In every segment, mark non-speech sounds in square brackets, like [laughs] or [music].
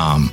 um,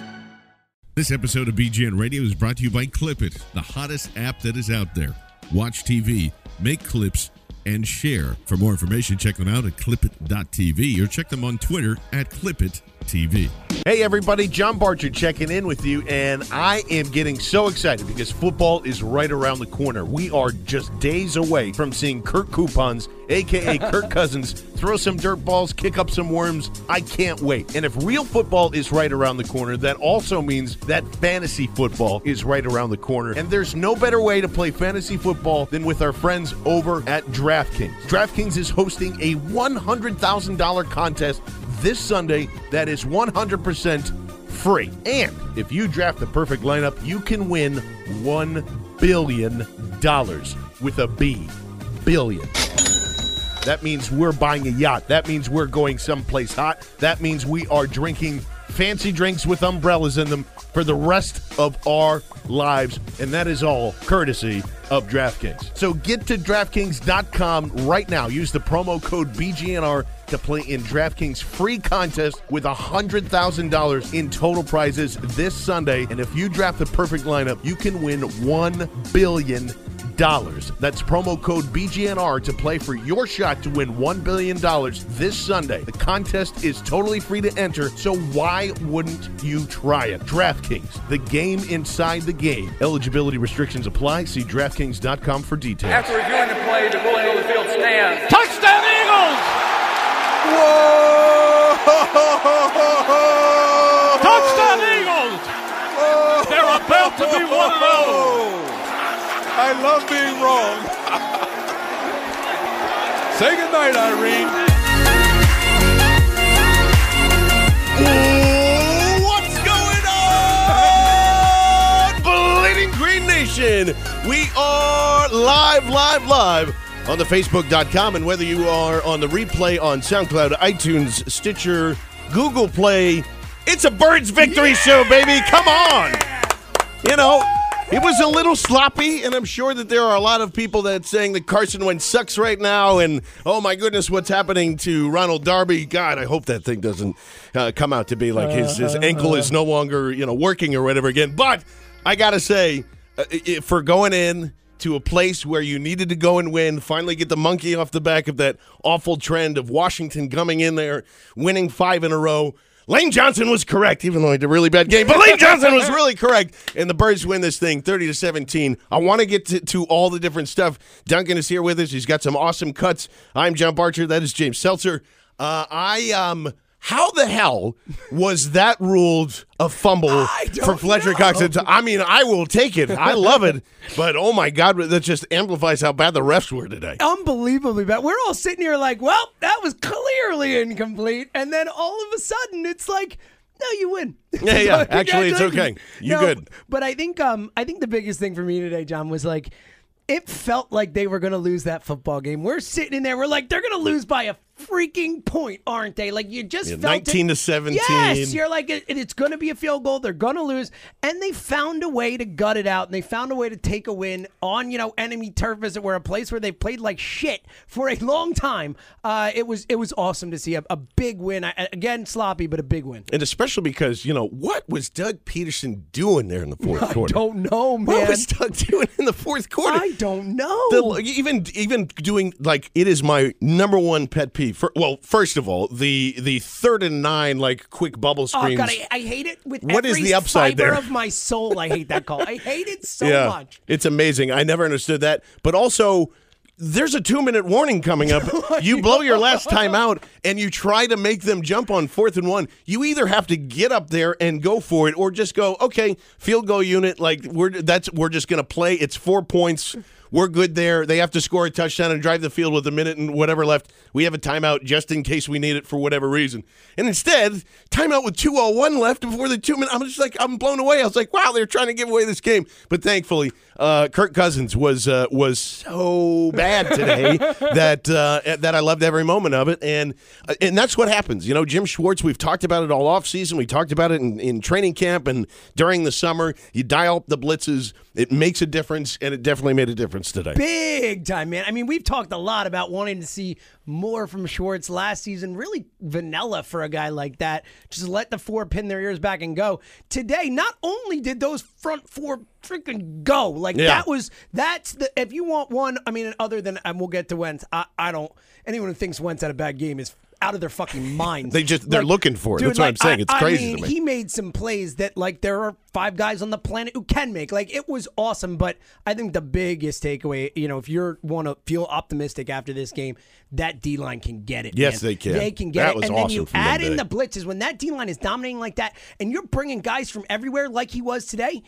This episode of BGN Radio is brought to you by Clipit, the hottest app that is out there. Watch TV, make clips, and share. For more information, check them out at clipit.tv or check them on Twitter at clipit.tv. Hey, everybody, John Barchard checking in with you, and I am getting so excited because football is right around the corner. We are just days away from seeing Kirk Coupons, aka [laughs] Kirk Cousins, throw some dirt balls, kick up some worms. I can't wait. And if real football is right around the corner, that also means that fantasy football is right around the corner. And there's no better way to play fantasy football than with our friends over at DraftKings. DraftKings is hosting a $100,000 contest this Sunday that is 100% free. And if you draft the perfect lineup, you can win $1 billion with a B. Billion. That means we're buying a yacht. That means we're going someplace hot. That means we are drinking fancy drinks with umbrellas in them for the rest of our lives. And that is all courtesy of DraftKings. So get to DraftKings.com right now. Use the promo code BGNR to play in DraftKings free contest with $100,000 in total prizes this Sunday. And if you draft the perfect lineup, you can win $1 billion. That's promo code BGNR to play for your shot to win $1 billion this Sunday. The contest is totally free to enter, so why wouldn't you try it? DraftKings, the game inside the game. Eligibility restrictions apply. See DraftKings.com for details. After reviewing the play, the ruling on the field stands. Touchdown Eagles! Whoa! [laughs] Touchdown Eagles! They're about to be one of those. I love being wrong. Say goodnight, Irene. What's going on, Bleeding Green Nation? We are live, live, live on the Facebook.com, and whether you are on the replay on SoundCloud, iTunes, Stitcher, Google Play, it's a Birds Victory yeah! Show, baby. Come on. You know, it was a little sloppy, and I'm sure that there are a lot of people that saying that Carson Wentz sucks right now, and oh my goodness, what's happening to Ronald Darby? God, I hope that thing doesn't uh, come out to be like his, his ankle is no longer you know working or whatever again. But I gotta say, uh, for going in to a place where you needed to go and win, finally get the monkey off the back of that awful trend of Washington coming in there, winning five in a row. Lane Johnson was correct, even though he did a really bad game. But Lane Johnson was really correct, and the Birds win this thing, thirty to seventeen. I want to get to, all the different stuff. Duncan is here with us. He's got some awesome cuts. I'm John Barchard. That is James Seltzer. Uh, I um. How the hell was that ruled a fumble for Fletcher know. Cox? I mean, I will take it. I love it. But oh my God, that just amplifies how bad the refs were today. Unbelievably bad. We're all sitting here like, well, that was clearly incomplete. And then all of a sudden, it's like, no, you win. [laughs] Yeah, yeah. Actually, it's okay. You no, good. But I think, um, I think the biggest thing for me today, John, was like, it felt like they were going to lose that football game. We're sitting in there, we're like, they're going to lose by a freaking point, aren't they? Like you just Yeah, felt 19 it. to 17. Yes, you're like it, it's going to be a field goal. They're going to lose, and they found a way to gut it out, and they found a way to take a win on you know enemy turf, as it were, a place where they played like shit for a long time. Uh, it was it was awesome to see a, a big win. I, again, sloppy, but a big win. And especially because, you know, what was Doug Pederson doing there in the fourth [laughs] I quarter? don't know, man. What was Doug doing in the fourth quarter? I don't know. The- even even doing like it is my number one pet peeve the fir- well. First of all, the the third and nine like quick bubble Oh. God, I, I hate it with What is the upside fiber there? of my soul. I hate that call. I hate it so yeah, much. it's amazing. I never understood that. But also, there's a two minute warning coming up. [laughs] you blow your last time out, and you try to make them jump on fourth and one. You either have to get up there and go for it, or just go, okay, field goal unit. Like we're that's we're just gonna play. It's four points. We're good there. They have to score a touchdown and drive the field with a minute and whatever left. We have a timeout just in case we need it for whatever reason. And instead, timeout with 201 left before the two minute. I'm just like, I'm blown away. I was like, wow, they're trying to give away this game. But thankfully, uh, Kirk Cousins was uh, was so bad today [laughs] that uh, that I loved every moment of it. And uh, and that's what happens. You know, Jim Schwartz, we've talked about it all off season. We talked about it in, in training camp and during the summer. You dial up the blitzes. It makes a difference, and it definitely made a difference today. Big time, man. I mean, we've talked a lot about wanting to see more from Schwartz last season. Really vanilla for a guy like that. Just let the four pin their ears back and go. Today, not only did those front four freaking go, like Yeah. that was that's the if you want one. I mean, other than and we'll get to Wentz. I, I don't. Anyone who thinks Wentz had a bad game is out of their fucking minds. [laughs] They just- they're looking for it. dude, That's what I'm saying. I- It's I crazy mean, to me. He made some plays that like there are five guys on the planet who can make. Like it was awesome, but I think the biggest takeaway, you know, if you want to feel optimistic after this game, that D line can get it. Yes, man. they can. They can get That it. was and then awesome you add in the blitzes when that D line is dominating like that, and you're bringing guys from everywhere like he was today.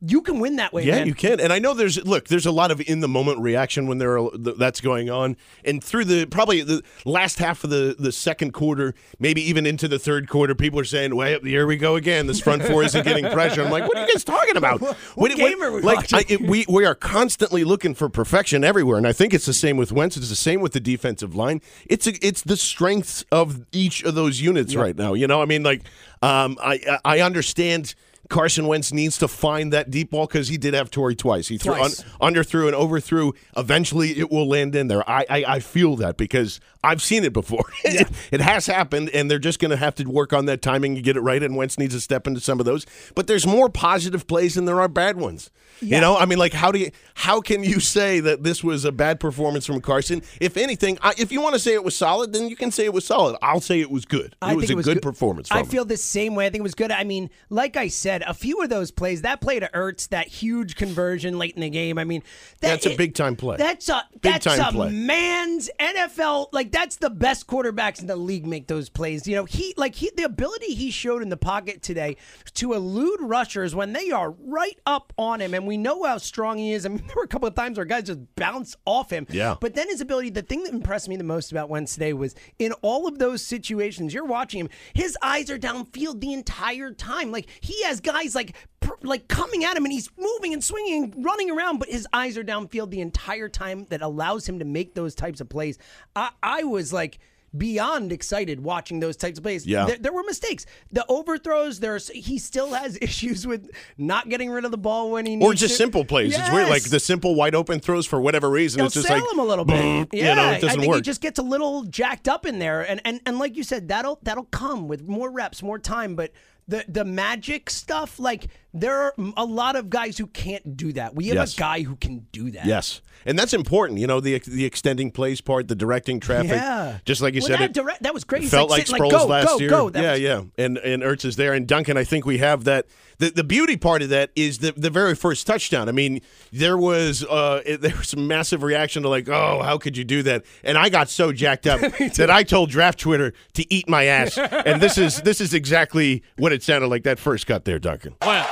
You can win that way. Yeah, man. you can. And I know there's look, there's a lot of in the moment reaction when there are th- that's going on. And through the probably the last half of the the second quarter, maybe even into the third quarter, people are saying, "Well, here we go again. This front four isn't getting pressure." I'm like, "What are you guys talking about? What game are we like I, it, we we are constantly looking for perfection everywhere, and I think it's the same with Wentz. It's the same with the defensive line. It's a, it's the strengths of each of those units right now. You know, I mean, like um, I I understand. Carson Wentz needs to find that deep ball because he did have Torrey twice. He threw un, Twice. underthrew and overthrew. Eventually, it will land in there. I I, I feel that because I've seen it before. [laughs] it, it has happened, and they're just going to have to work on that timing and get it right. And Wentz needs to step into some of those. But there's more positive plays than there are bad ones. You know, I mean, like how do you how can you say that this was a bad performance from Carson? If anything, I, if you want to say it was solid, then you can say it was solid. I'll say it was good. It I was think a it was good, performance. From I him. feel the same way. I think it was good. I mean, like I said, a few of those plays, that play to Ertz, that huge conversion late in the game. I mean, that, That's a big-time play. That's a Big that's time a play. man's NFL. Like that's the best quarterbacks in the league make those plays. You know, he like he the ability he showed in the pocket today to elude rushers when they are right up on him, and we know how strong he is. I mean, [laughs] there were a couple of times where guys just bounce off him. Yeah. But then his ability, the thing that impressed me the most about Wentz today was in all of those situations, you're watching him, his eyes are downfield the entire time. Like he has guys like like coming at him and he's moving and swinging and running around, but his eyes are downfield the entire time that allows him to make those types of plays. I, I was like beyond excited watching those types of plays. Yeah. There, there were mistakes. The overthrows, there's he still has [laughs] issues with not getting rid of the ball when he needs or just to. simple plays. It's weird, like the simple wide open throws for whatever reason. They'll it's just sell like him a little bit. Yeah, you know, it I doesn't think work. he just gets a little jacked up in there, and and and like you said, that'll that'll come with more reps, more time. But the the magic stuff, like there are a lot of guys who can't do that. We have Yes. a guy who can do that. Yes, and that's important. You know, the the extending plays part, the directing traffic. Yeah. just like you Well, said, that it direct- that was great. Felt like like, sitting like, go, last go, year. go. That yeah, was- yeah, and and Ertz is there, and Duncan. I think we have that. The, the beauty part of that is the the very first touchdown. I mean, there was uh it- [laughs] there was some massive reaction to like, oh, how could you do that? And I got so jacked up [laughs] that I told Draft Twitter to eat my ass. [laughs] and this is this is exactly what it sounded like that first cut there, Duncan. Wentz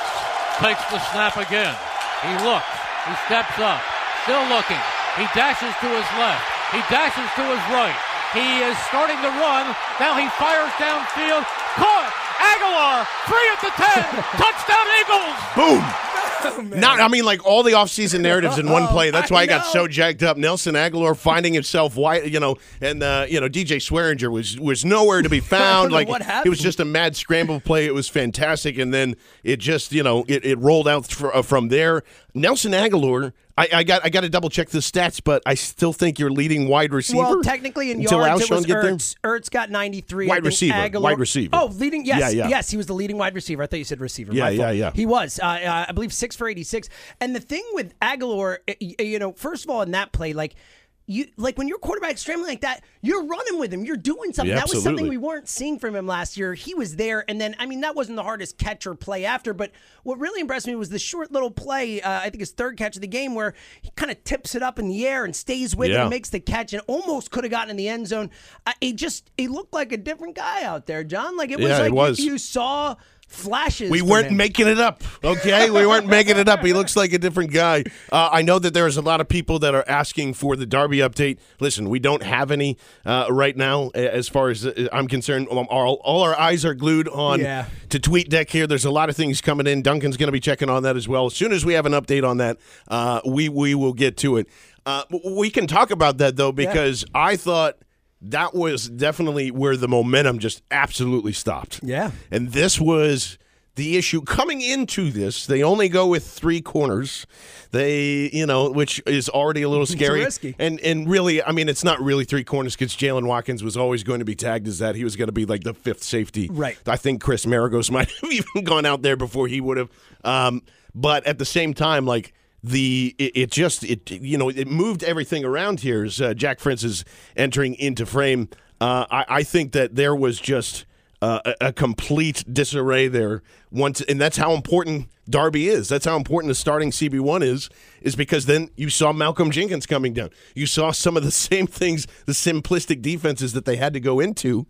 takes the snap again. He looks. He steps up. Still looking. He dashes to his left. He dashes to his right. He is starting to run. Now he fires downfield. Caught. Agholor three at the 10. [laughs] Touchdown Eagles. Boom. [laughs] Not, I mean, like all the offseason narratives in one play. That's why I got so jacked up. Nelson Agholor finding himself wide, you know, and uh, you know DJ Swearinger was was nowhere to be [laughs] found. like what it was just a mad scramble play. It was fantastic, and then it just you know it, it rolled out fr- uh, from there. Nelson Agholor. I, I got I got to double check the stats, but I still think you're leading wide receiver. Well, technically in until yards, it Alshon was? Ertz. Ertz got 93. Wide receiver, Agholor- wide receiver. Oh, leading. Yes, Yeah, yeah. yes, he was the leading wide receiver. I thought you said receiver. Yeah, yeah, yeah. He was. Uh, uh, I believe six for 86. And the thing with Agholor, uh, you know, first of all, in that play, like you like when your quarterback scrambling like that, you're running with him. You're doing something. Yeah, that was something we weren't seeing from him last year. He was there, and then I mean that wasn't the hardest catch or play after. But what really impressed me was the short little play. Uh, I think his third catch of the game where he kind of tips it up in the air and stays with it Yeah. and makes the catch and almost could have gotten in the end zone. Uh, he just he looked like a different guy out there, John. Like it was Yeah, it like you- was. You, saw flashes. We weren't making it up, okay? we weren't making it up. He looks like a different guy. Uh, I know that there's a lot of people that are asking for the Darby update. Listen, we don't have any uh, right now, as far as uh, I'm concerned. Um, All, all our eyes are glued on Yeah. to Tweet Deck here. There's a lot of things coming in. Duncan's going to be checking on that as well. As soon as we have an update on that, uh, we we will get to it. Uh, we can talk about that though because I thought that was definitely where the momentum just absolutely stopped. Yeah. And this was the issue coming into this. They only go with three corners. They, you know, which is already a little [laughs] scary. risky. And and really, I mean, it's not really three corners because Jaylen Watkins was always going to be tagged as that. He was going to be like the fifth safety. Right. I think Chris Maragos [laughs] might have even gone out there before he would have. Um, but at the same time, like the it, it just it you know it moved everything around here as uh, Jack Fritz is entering into frame. Uh, I, I think that there was just uh, a, a complete disarray there once, and that's how important Darby is. That's how important the starting CB one is, is because then you saw Malcolm Jenkins coming down. You saw some of the [laughs] same things, the simplistic defenses that they had to go into.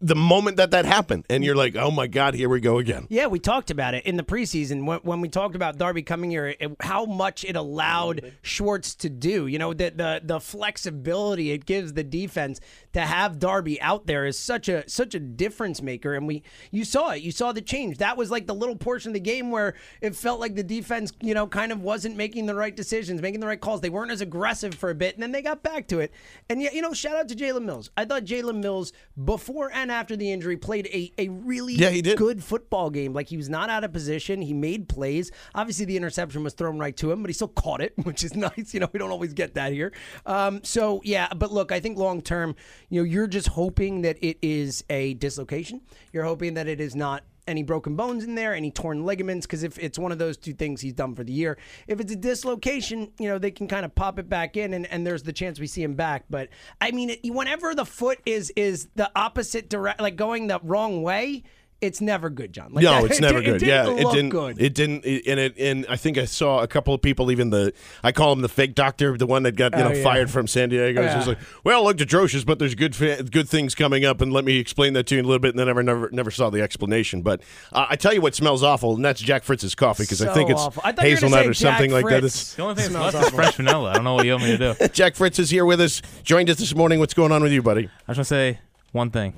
The moment that that happened, and you're like, "Oh my God, here we go again." Yeah, we talked about it in the preseason when, when we talked about Darby coming here. It, how much it allowed Schwartz to do. You know, the, the the flexibility it gives the defense to have Darby out there is such a such a difference maker. And we you saw it. You saw the change. That was like the little portion of the game where it felt like the defense, you know, kind of wasn't making the right decisions, making the right calls. They weren't as aggressive for a bit, and then they got back to it. And yeah, you know, shout out to Jalen Mills. I thought Jalen Mills before and after the injury played a a really Yeah, he did. good football game. Like he was not out of position. He made plays. Obviously, the interception was thrown right to him, but he still caught it, [laughs] which is nice. You know, we don't always get that here. Um, so yeah, but look, I think long term, you know, you're just hoping that it is a dislocation. You're hoping that it is not. Any broken bones in there, any torn ligaments? Because if it's one of those two things he's done for the year, if it's a dislocation, you know they can kind of pop it back in, and, and there's the chance we see him back. But I mean, whenever the foot is is the opposite direct, like going the wrong way, it's never good, John. Like no, that- it's it never di- good. It yeah, didn't it didn't. good. It didn't. It, and it and I think I saw a couple of people, even the I call him the fake doctor, the one that got you Oh, know yeah. fired from San Diego. He's just Yeah. like, well, it looked atrocious, but there's good good things coming up, and let me explain that to you in a little bit. And then I never never never saw the explanation. But uh, I tell you what smells awful, and that's Jack Fritz's coffee because I think it's. I thought you were gonna hazelnut or something Jack like that. It's The only thing that's Smells left is fresh vanilla. I don't know what you want me to do. [laughs] Jack Fritz is here with us. Joined us this morning. What's going on with you, buddy? I just want to say one thing: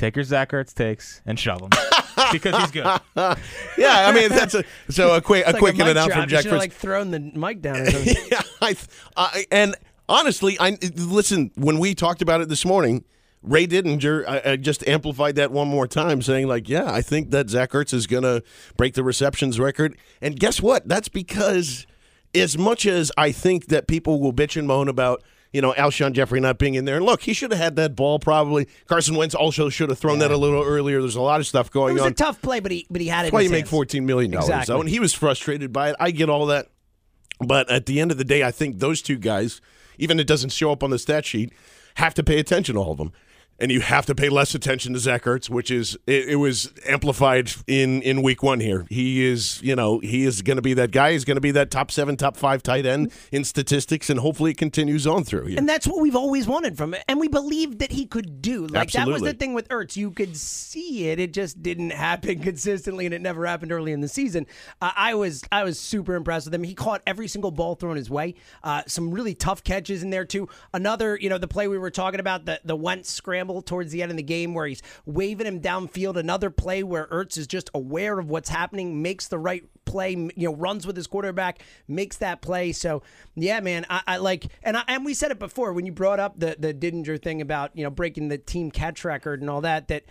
take your Zach Ertz takes and shove him [laughs] because he's good. [laughs] Yeah, I mean that's a so a quick a It's like quick in mic and out drop. from Jack should've, like thrown the mic down. Or [laughs] yeah, I, I, and honestly, I listen when we talked about it this morning. Ray Didinger I, I just amplified that one more time, saying like, "Yeah, I think that Zach Ertz is going to break the receptions record." And guess what? That's because as much as I think that people will bitch and moan about. You know, Alshon Jeffery not being in there. And look, he should have had that ball probably. Carson Wentz also should have thrown that a little earlier. There's a lot of stuff going on. It was on. a tough play, but he but he had it. That's why you make fourteen million dollars. Exactly. And he was frustrated by it. I get all that, but at the end of the day, I think those two guys, even if it doesn't show up on the stat sheet, have to pay attention to all of them. And you have to pay less attention to Zach Ertz, which is it, it was amplified in in week one here. He is, you know, he is going to be that guy. He's going to be that top seven, top five tight end in statistics, and hopefully it continues on through here. And that's what we've always wanted from it. And we believed that he could do. Like that was the thing with Ertz. You could see it. It just didn't happen [laughs] consistently and it never happened early in the season. Uh, I was I was super impressed with him. He caught every single ball thrown his way. Uh, some really tough catches in there too. Another, you know, the play we were talking about, the the Wentz scramble towards the end of the game where he's waving him downfield. Another play where Ertz is just aware of what's happening, makes the right play, you know, runs with his quarterback, makes that play. So yeah, man, I, I like, and I, and we said it before when you brought up the the Didinger thing about you know breaking the team catch record and all that. That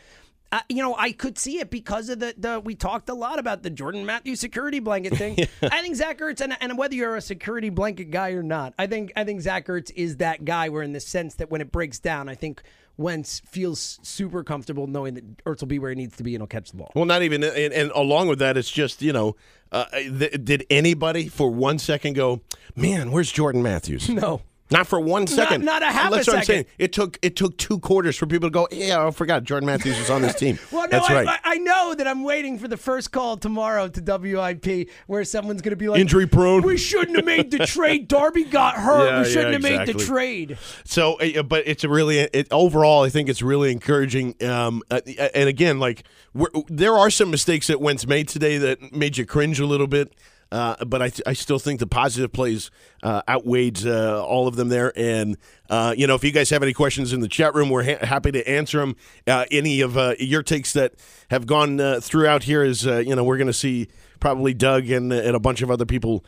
uh, you know, I could see it because of the, the we talked a lot about the Jordan Matthews security blanket thing. [laughs] I think Zach Ertz, and, and whether you're a security blanket guy or not, I think I think Zach Ertz is that guy. Where in the sense that when it breaks down, I think Wentz feels super comfortable knowing that Ertz will be where he needs to be and he'll catch the ball. Well, not even, and, and along with that, it's just you know, uh, th- did anybody for one second go, man, where's Jordan Matthews? [laughs] No. Not for one second. not a half That's a what I'm saying. It took it took two quarters for people to go. Yeah, I forgot Jordan Matthews was on this team. [laughs] Well, no, That's I, right. I, know that I'm waiting for the first call tomorrow to WIP where someone's going to be like, Injury prone. We shouldn't have made the [laughs] trade. Darby got hurt. Yeah, we shouldn't yeah, have made the trade. So, uh, but it's really it, overall. I think it's really encouraging. Um, uh, and again, like we're, there are some mistakes that Wentz made today that made you cringe a little bit. Uh, but I, I still think the positive plays uh, outweighed uh, all of them there. And uh, you know, if you guys have any questions in the chat room, we're ha- happy to answer them. Uh, any of uh, your takes that have gone throughout here is, you know, we're going to see probably Doug and, and a bunch of other people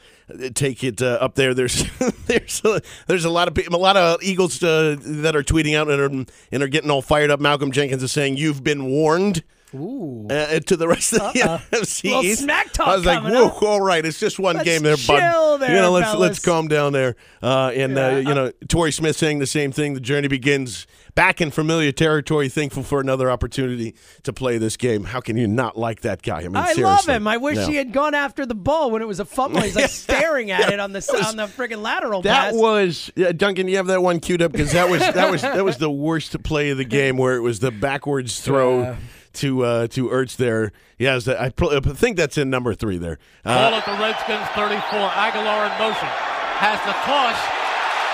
take it up there. There's [laughs] there's a, there's a lot of a lot of Eagles that are tweeting out and are, and are getting all fired up. Malcolm Jenkins is saying, "You've been warned." Ooh. Uh, to the rest of the [laughs] NFC Little East. smack talk I was like, "Whoa, up. all right, it's just one Let's game there, bud. there, you know, let's let's calm down there." Uh, and uh, Yeah, you know, Torrey Smith saying the same thing. The journey begins back in familiar territory. Thankful for another opportunity to play this game. How can you not like that guy? I mean, I love him. I wish No. he had gone after the ball when it was a fumble. He's like [laughs] staring at it on the on the freaking lateral That pass. was yeah, Duncan. You have that one queued up because that was that was that was the worst play of the [laughs] game where it was the backwards throw Yeah. To uh, to Ertz there. Yeah, I pr- I think that's in number three there. Ball Uh, at the Redskins 34. Agholor in motion. Has the toss.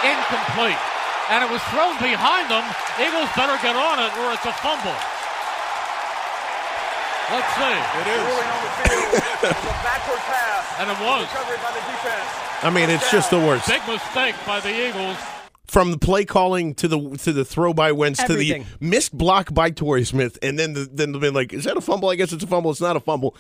Incomplete. And it was thrown behind them. Eagles better get on it or it's a fumble. Let's see. It is. Ruling on the field. [laughs] It was a backward pass. And it was. Recovery by the defense. I mean, it's just the worst. Big mistake by the Eagles. From the play calling to the to the throw by Wentz Everything. to the missed block by Torrey Smith, and then the, then they've been like, "Is that a fumble? I guess it's a fumble. It's not a fumble."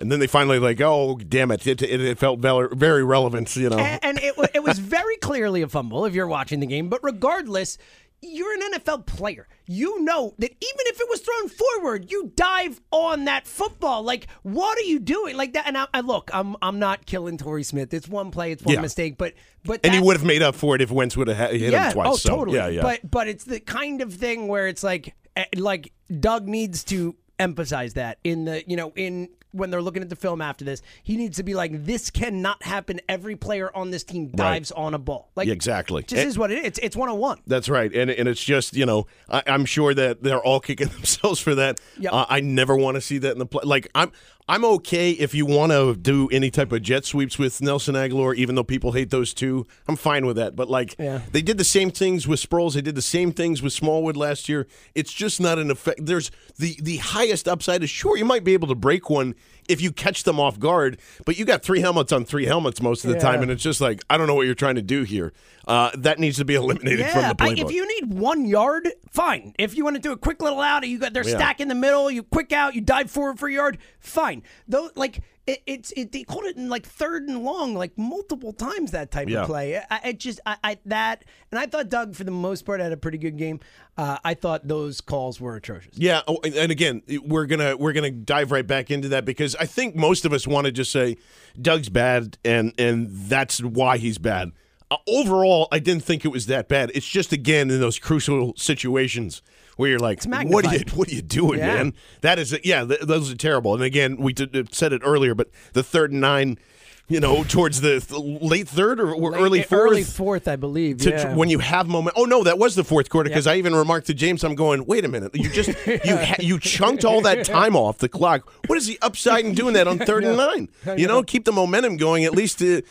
And then they finally like, "Oh, damn it! It, it, it felt very, very relevant." You know, and, and it, it was very clearly a fumble if you're watching the game. But regardless, you're an NFL player. You know that even if it was thrown forward, you dive on that football. Like, what are you doing? Like that. And I, I look, I'm I'm not killing Torrey Smith. It's one play. It's one Yeah. mistake. But but and he would have made up for it if Wentz would have hit yeah, him twice. Oh, so, totally. Yeah, yeah. But but it's the kind of thing where it's like eh, like Doug needs to emphasize that in the you know in when they're looking at the film after this, he needs to be like, this cannot happen. Every player on this team dives on a ball. Like Yeah, exactly. this is what it is. It's it's one on one. That's right, and and it's just you know I, I'm sure that they're all kicking [laughs] themselves for that. Yep. Uh, I never want to see that in the play. Like I'm I'm okay if you want to do any type of jet sweeps with Nelson Agholor, even though people hate those two. I'm fine with that. But like Yeah. they did the same things with Sproles, they did the same things with Smallwood last year. It's just not an effect. There's the the highest upside is sure you might be able to break one if you catch them off guard, but you got three helmets on three helmets most of the Yeah. time, and it's just like I don't know what you're trying to do here. Uh, that needs to be [laughs] eliminated from Yeah, the I, playbook. if you need one yard, fine. If you want to do a quick little out, you got their Yeah. stack in the middle, you quick out, you dive forward for a yard, fine. Though, like it, it's it, they called it in like third and long, like multiple times that type Yeah. of play. I, I just I, I that, and I thought Doug for the most part had a pretty good game. Uh, I thought those calls were atrocious. Yeah, oh, and- again, we're gonna we're gonna dive right back into that because I think most of us want to just say Doug's bad, and and that's why he's bad. Uh, overall, I didn't think it was that bad. It's just again in those crucial situations where you're like, what are you what are you doing, Yeah. man? That is yeah, th- those are terrible. And again, we did, said it earlier, but the third and nine, you know, towards the th- late third or, or early fourth, early fourth, I believe. to, yeah. when you have moment. Oh no, that was the fourth quarter because I even remarked to James, I'm going, wait a minute, you just [laughs] you ha- you chunked all that time off the clock. What is the upside in doing that on third and [laughs] nine? You know, keep the momentum going. At least uh,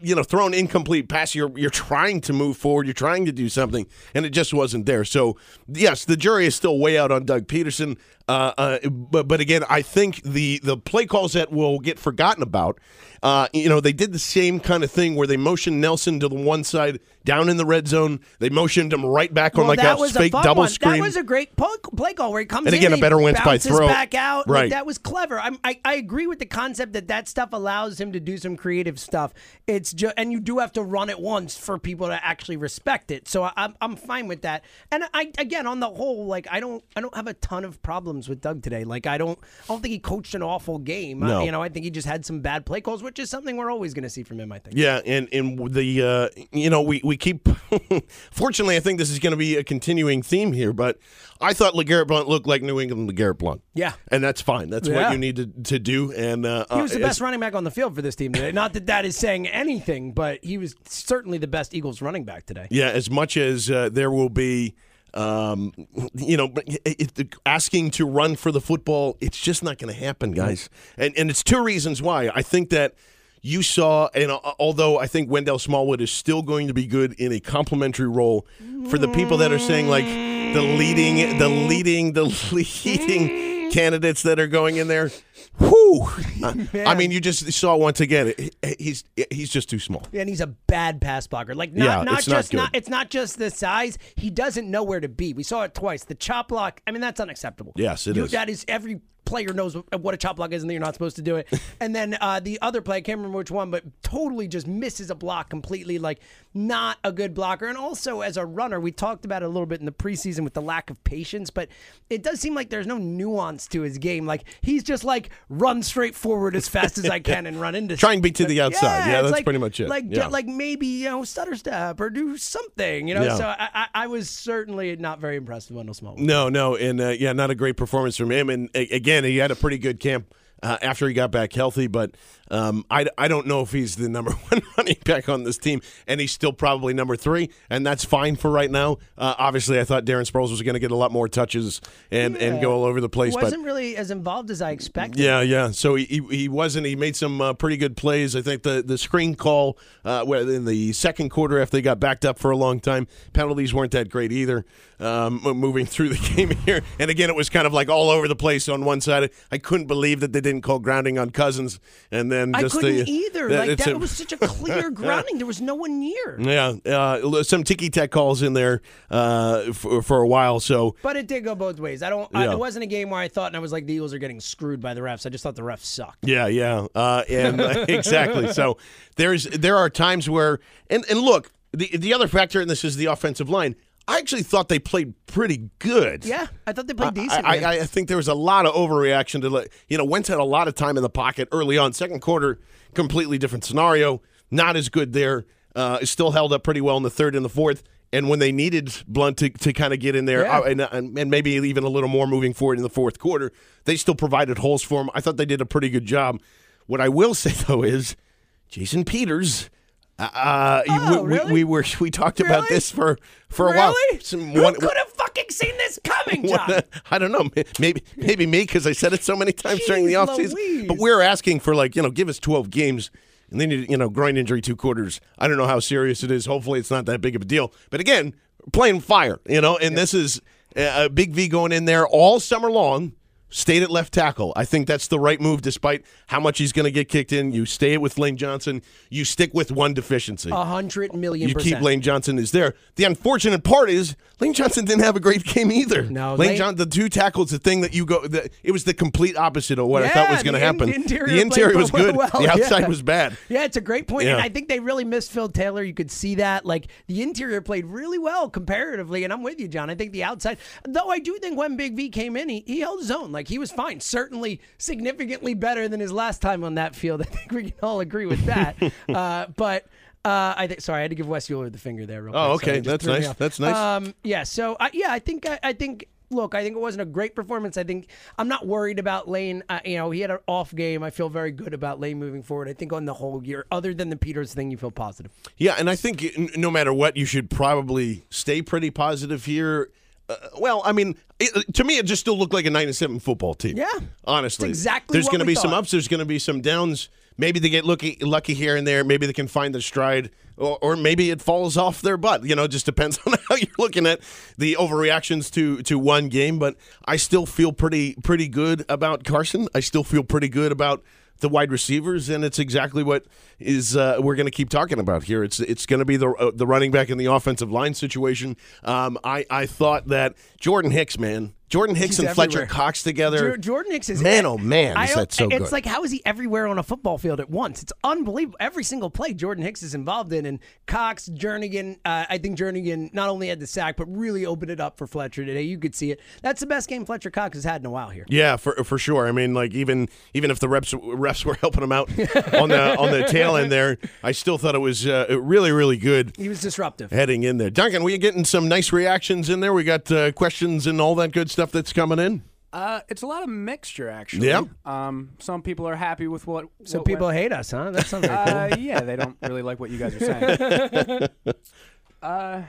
you know, throw an incomplete pass. You're you're trying to move forward. You're trying to do something, and it just wasn't there. So yes, the jury is still way out on Doug Pederson. Uh, uh, but but again, I think the the play calls that will get forgotten about. Uh, you know, they did the same kind of thing where they motioned Nelson to the one side down in the red zone. They motioned him right back on Well, like that a was fake fun double one. screen. That was a great play call where he comes And in again, a better wins by throw. back out. Like, Right. that was clever. I'm, I I agree with the concept that that stuff allows him to do some creative stuff. It's just and you do have to run it once for people to actually respect it. So I, I'm I'm fine with that. And I again on the whole, like I don't I don't have a ton of problems with Doug today. Like I don't I don't think he coached an awful game. No. Uh, you know I think he just had some bad play calls, which is something we're always going to see from him. I think. Yeah, and and the uh, you know we we keep. [laughs] fortunately, I think this is going to be a continuing theme here. But I thought LeGarrette Blount looked like New England LeGarrette Blount. Yeah. and that's fine. That's Yeah. what you need to, to do. And uh, He was the uh, best running back on the field for this team today. Not that that is saying anything, but he was certainly the best Eagles running back today. Yeah, as much as uh, there will be, um, you know, it, it- asking to run for the football, it's just not going to happen, guys. And and it's two reasons why. I think that you saw, and uh, although I think Wendell Smallwood is still going to be good in a complementary role, for the people that are saying like the leading, the leading, the [laughs] leading mm. candidates that are going in there. Whew. [laughs] I mean, you just saw once again. He's he's just too small. And he's a bad pass blocker. Like not, Yeah, not it's not just good. not it's not just the size. He doesn't know where to be. We saw it twice. The chop block. I mean, that's unacceptable. Yes, it it is. That is every player knows what what a chop block is, and that you're not supposed to do it. [laughs] and then uh, the other play, I can't remember which one, but totally just misses a block completely. Like not a good blocker. And also as a runner, we talked about it a little bit in the preseason with the lack of patience, but it does seem like there's no nuance to his game. Like he's just like run straight forward as fast as I can and run into Try and beat to the outside. Yeah, it's that's like- pretty much it. Like, Yeah. like maybe you know stutter step or do something. You know, Yeah. so I, I, I was certainly not very impressed with Wendell Smallwood. No, no, and uh, yeah, not a great performance from him. And again, he had a pretty good camp uh, after he got back healthy, but um, I, I don't know if he's the number [laughs] one running back on this team, and he's still probably number three, and that's fine for right now. Uh, obviously, I thought Darren Sproles was going to get a lot more touches and, and go all over the place, but wasn't really as involved as I expected. yeah, yeah. So he, he, he wasn't. He made some uh, pretty good plays. I think the, the screen call uh, in the second quarter after they got backed up for a long time, penalties weren't that great either. Um, moving [laughs] through the game here, and again, it was kind of like all over the place on one side. I couldn't believe that they didn't call grounding on Cousins, and then I just couldn't the, either. that- like that a- was such a [laughs] clear grounding. There was no one near. Yeah, uh, some ticky tack calls in there uh, for, for a while. So But it did go both ways. I don't. I, it wasn't a game where I thought and I was like the Eagles are getting screwed by the refs. I just thought the refs sucked. Yeah, yeah, uh, and [laughs] [laughs] exactly. So there's there are times where and and look, the the other factor in this is the offensive line. I actually thought they played pretty good. Yeah, I thought they played decent. I. I, I think there was a lot of overreaction to like, you know Wentz had a lot of time in the pocket early on. Second quarter, completely different scenario. Not as good there. Uh, still held up pretty well in the third and the fourth. And when they needed Blount to, to kind of get in there, Yeah. uh, and, and and maybe even a little more moving forward in the fourth quarter, they still provided holes for him. I thought they did a pretty good job. What I will [laughs] say though is, Jason Peters. Uh, Oh, we, really? we, we were [laughs] we talked about this for for a while. really? Some- Who one- could have fucking seen this coming, [laughs] John? what- [laughs] I don't know. Maybe maybe me because I said it so many times during the Jeez offseason. But we're asking for like you know, give us twelve games, and then you you know, groin injury two quarters. I don't know how serious it is. Hopefully, it's not that big of a deal. But again, playing fire, you know, and this is a a big V going in there all summer long. Stayed at left tackle. I think that's the right move, despite how much he's going to get kicked in. You stay it with Lane Johnson. You stick with one deficiency A hundred million you percent. keep Lane Johnson is there. The unfortunate part is Lane Johnson didn't have a great game either. No, Lane, Lane- Johnson, the two tackles, the thing that you go, the, it was the complete opposite of what I thought was going to the in- happen. interior the interior was good. well, the outside yeah. was bad. Yeah, it's a great point. Yeah. And I think they really missed Phil Taylor. You could see that. Like the interior played really well comparatively. And I'm with you, John. I think the outside, though I do think when Big V came in, he, he held his own. Like he was fine. Certainly significantly better than his last time on that field. [laughs] I think we can all agree with that. [laughs] uh, but uh, I think sorry, I had to give Wes Euler the finger there. Real Oh, quick. Okay. That's nice. That's nice. Um, yeah. So I, yeah, I think I, I think look, I think it wasn't a great performance. I think I'm not worried about Lane. Uh, you know, he had an off game. I feel very good about Lane moving forward. I think on the whole year, other than the Peters thing, you feel positive. Yeah, and I think no matter what, you should probably stay pretty positive here. Uh, well, I mean, it, to me, it just still looked like a nine and seven football team. Yeah. honestly, It's exactly There's going to be some ups. There's going to be some downs. Maybe they get lucky, lucky here and there. Maybe they can find the stride, or, or maybe it falls off their butt. You know, it just depends [laughs] on how you're looking at the overreactions to to one game. But I still feel pretty pretty good about Carson. I still feel pretty good about the wide receivers, and it's exactly what is uh, we're going to keep talking about here. It's it's going to be the uh, the running back and the offensive line situation. Um, I I thought that Jordan Hicks, man, Jordan Hicks He's and Fletcher. Cox together. Jor- Jordan Hicks is man, oh man, is that so it's good? like how is he everywhere on a football field at once? It's unbelievable. Every single play Jordan Hicks is involved in, and Cox, Jernigan. Uh, I think Jernigan not only had the sack, but really opened it up for Fletcher today. You could see it. That's the best game Fletcher Cox has had in a while here. Yeah, for for sure. I mean, like even even if the reps refs were [laughs] helping him out on the on the tail end there, I still thought it was uh, really really good He was disruptive. heading in there. Duncan, we getting some nice reactions in there. We got uh, questions and all that good stuff that's coming in. Uh, it's a lot of mixture, actually. Yeah. Um, some people are happy with what. Some what people went- hate us, huh? That's not very Uh, cool. yeah, they don't really like what you guys are saying. [laughs] uh,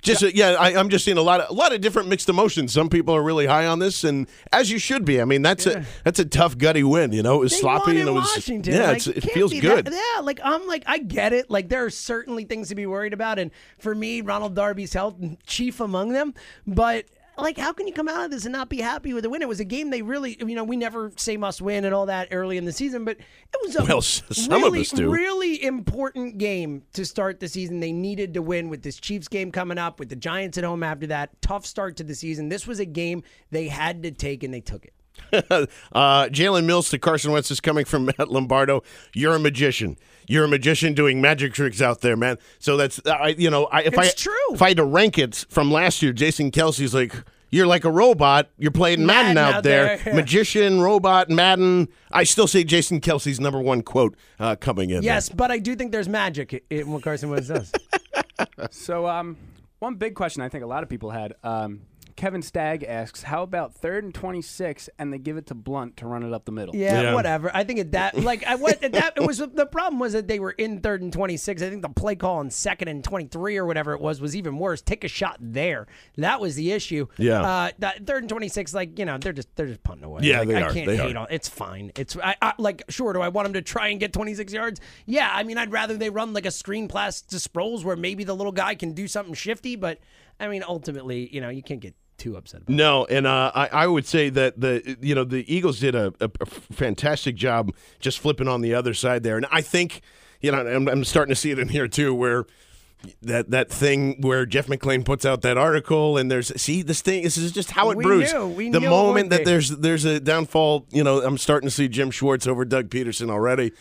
Just uh, yeah, I, I'm just seeing a lot of a lot of different mixed emotions. Some people are really high on this, and as you should be. I mean, that's a that's a tough gutty win. You know, it was They sloppy won and it was Washington. yeah, Like, it's, it feels good. that- yeah, like I'm like I get it. Like there are certainly things to be worried about, and for me, Ronald Darby's health chief among them. But like, how can you come out of this and not be happy with the win? It was a game they really, you know, we never say must win and all that early in the season, but it was a Well, some of really, us do. really important game to start the season. They needed to win with this Chiefs game coming up, with the Giants at home after that. Tough start to the season. This was a game they had to take, and they took it. [laughs] uh, Jalen Mills to Carson Wentz is coming from [laughs] Matt Lombardo. You're a magician. You're a magician doing magic tricks out there, man. So that's I, you know, I, if I true. if I had to rank it from last year, Jason Kelce's like. You're like a robot. You're playing Madden, Madden out, out there. there. [laughs] Magician, robot, Madden. I still say Jason Kelce's number one quote uh, coming in. Yes, but I do think there's magic in what Carson Wentz does. so, um, one big question I think a lot of people had. Um, Kevin Stagg asks, "How about third and twenty-six, and they give it to Blount to run it up the middle?" Yeah, whatever. I think at that, [laughs] like, I what at that it was the problem was that they were in third and twenty six. I think the play call on second and twenty three or whatever it was was even worse. Take a shot there. That was the issue. Yeah. Uh, that third and twenty six, like you know, they're just they're just punting away. Yeah, like, they I are. can't They hate are. on. It's fine. It's I, I like sure. Do I want them to try and get twenty six yards? Yeah. I mean, I'd rather they run like a screen pass to Sproles where maybe the little guy can do something shifty. But I mean, ultimately, you know, you can't get too upset. About No, and uh, I, I would say that the you know the Eagles did a, a, a fantastic job just flipping on the other side there, and I think you know I'm, I'm starting to see it in here too, where that that thing where Jeff McLane puts out that article, and there's see this thing. This is just how it We brews. knew. We the knew moment that there's there's a downfall, you know, I'm starting to see Jim Schwartz over Doug Pederson already.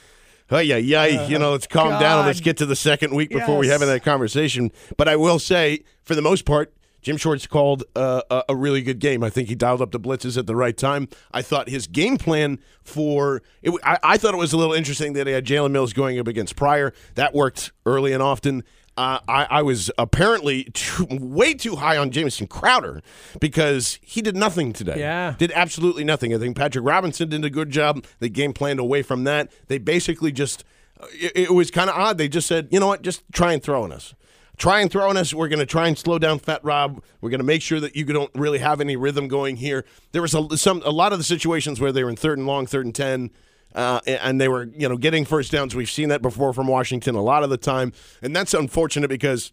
Oh yeah, yeah. you know, let's calm down. and Let's get to the second week before we Yes. have that conversation. But I will say, for the most part, Jim Schwartz called uh, a, really good game. I think he dialed up the blitzes at the right time. I thought his game plan for it, I, I thought it was a little interesting that he had Jalen Mills going up against Pryor. That worked early and often. Uh, I, I was apparently too, way too high on Jamison Crowder because he did nothing today. Yeah. Did absolutely nothing. I think Patrick Robinson did a good job. They game planned away from that. They basically just, it, it was kind of odd. They just said, you know what, just try and throw on us. Try and throw on us. We're going to try and slow down Fat Rob. We're going to make sure that you don't really have any rhythm going here. There was a, some a lot of the situations where they were in third and long, third and ten, uh, and they were you know getting first downs. We've seen that before from Washington a lot of the time, and that's unfortunate because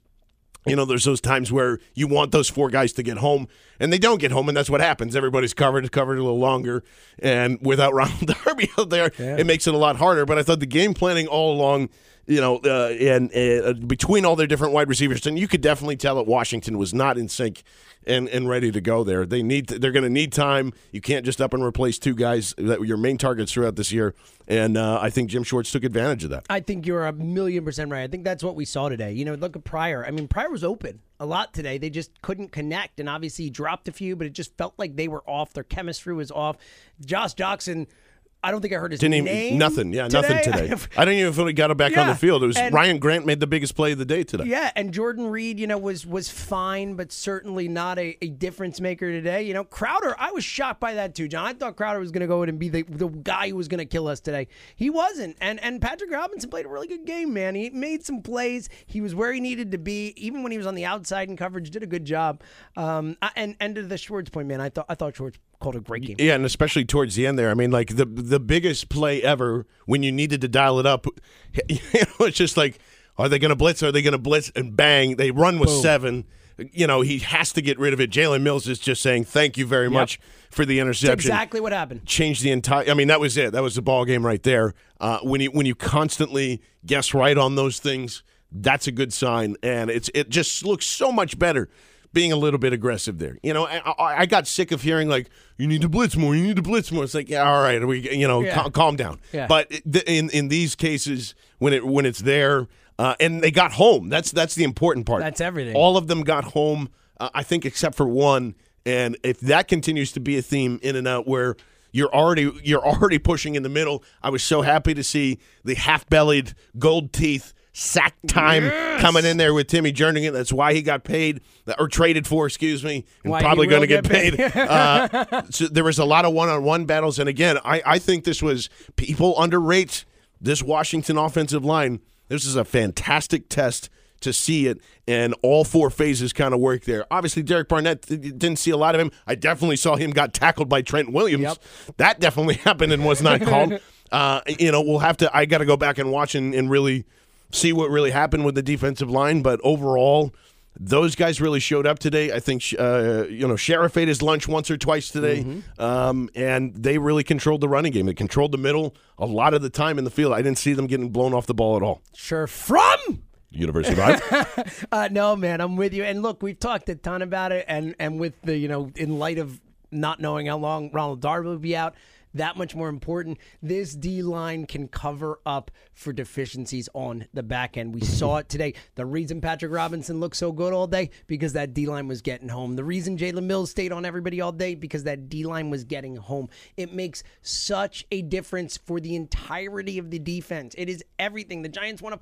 you know, there's those times where you want those four guys to get home, and they don't get home, and that's what happens. Everybody's covered, covered a little longer, and without [laughs] Ronald Darby out there, it makes it a lot harder. But I thought the game planning all along, you know, uh, and uh, between all their different wide receivers, and you could definitely tell that Washington was not in sync and, and ready to go there. They need they're going to need time. You can't just up and replace two guys that were your main targets throughout this year, and uh, I think Jim Schwartz took advantage of that. I think you're a million percent right. I think that's what we saw today. You know, look at Pryor. I mean, Pryor was open a lot today. They just couldn't connect, and obviously he dropped a few, but it just felt like they were off. Their chemistry was off. Josh Jackson, I don't think I heard his Didn't even name. nothing. Yeah, nothing today. [laughs] I didn't even feel he got it back on the field. It was and- Ryan Grant made the biggest play of the day today. Yeah, and Jordan Reed, you know, was was fine, but certainly not a, a difference maker today. You know, Crowder, I was shocked by that too, John. I thought Crowder was going to go in and be the, the guy who was going to kill us today. He wasn't, and and Patrick Robinson played a really good game, man. He made some plays. He was where he needed to be, even when he was on the outside in coverage. Did a good job. Um, and and to the Schwartz point, man, I thought I thought Schwartz called a great game. Yeah, and especially towards the end there. I mean, like the the biggest play ever when you needed to dial it up. [laughs] You know, it's just like, are they going to blitz? Are they going to blitz? And bang, they run with Boom. seven. You know, he has to get rid of it. Jalen Mills is just saying thank you very much for the That's interception. exactly what happened. Changed the entire. I mean, that was it. That was the ball game right there. Uh, when you when you constantly guess right on those things, that's a good sign, and it's it just looks so much better being a little bit aggressive there. You know, I, I, I got sick of hearing like you need to blitz more, you need to blitz more. It's like yeah, all right, we you know Yeah. cal- calm down. Yeah. But th- in in these cases, when it when it's there, uh, and they got home, that's that's the important part. That's everything. All of them got home, uh, I think, except for one. And if that continues to be a theme in and out, where you're already you're already pushing in the middle, I was so happy to see the half-bellied, gold teeth sack time coming in there with Timmy Jernigan. That's why he got paid or traded for, excuse me, and Why probably going to get paid. paid. [laughs] uh, so there was a lot of one-on-one battles, and again, I, I think this was people underrate this Washington offensive line. This is a fantastic test to see it, and all four phases kind of work there. Obviously, Derek Barnett didn't see a lot of him. I definitely saw him got tackled by Trent Williams. That definitely [laughs] happened and was not called. [laughs] uh, you know, we'll have to. I got to go back and watch and, and really see what really happened with the defensive line. But overall, those guys really showed up today. I think uh, you know Scherff ate his lunch once or twice today, um, and they really controlled the running game. They controlled the middle a lot of the time in the field. I didn't see them getting blown off the ball at all. Sure. From University of Iowa. [laughs] uh, no, man, I'm with you. And look, we've talked a ton about it, and and with the you know, in light of not knowing how long Ronald Darby will be out, that much more important. This D line can cover up for deficiencies on the back end. We saw it today. The reason Patrick Robinson looked so good all day because that D line was getting home. The reason Jalen Mills stayed on everybody all day because that D line was getting home. It makes such a difference for the entirety of the defense. It is everything. The Giants want to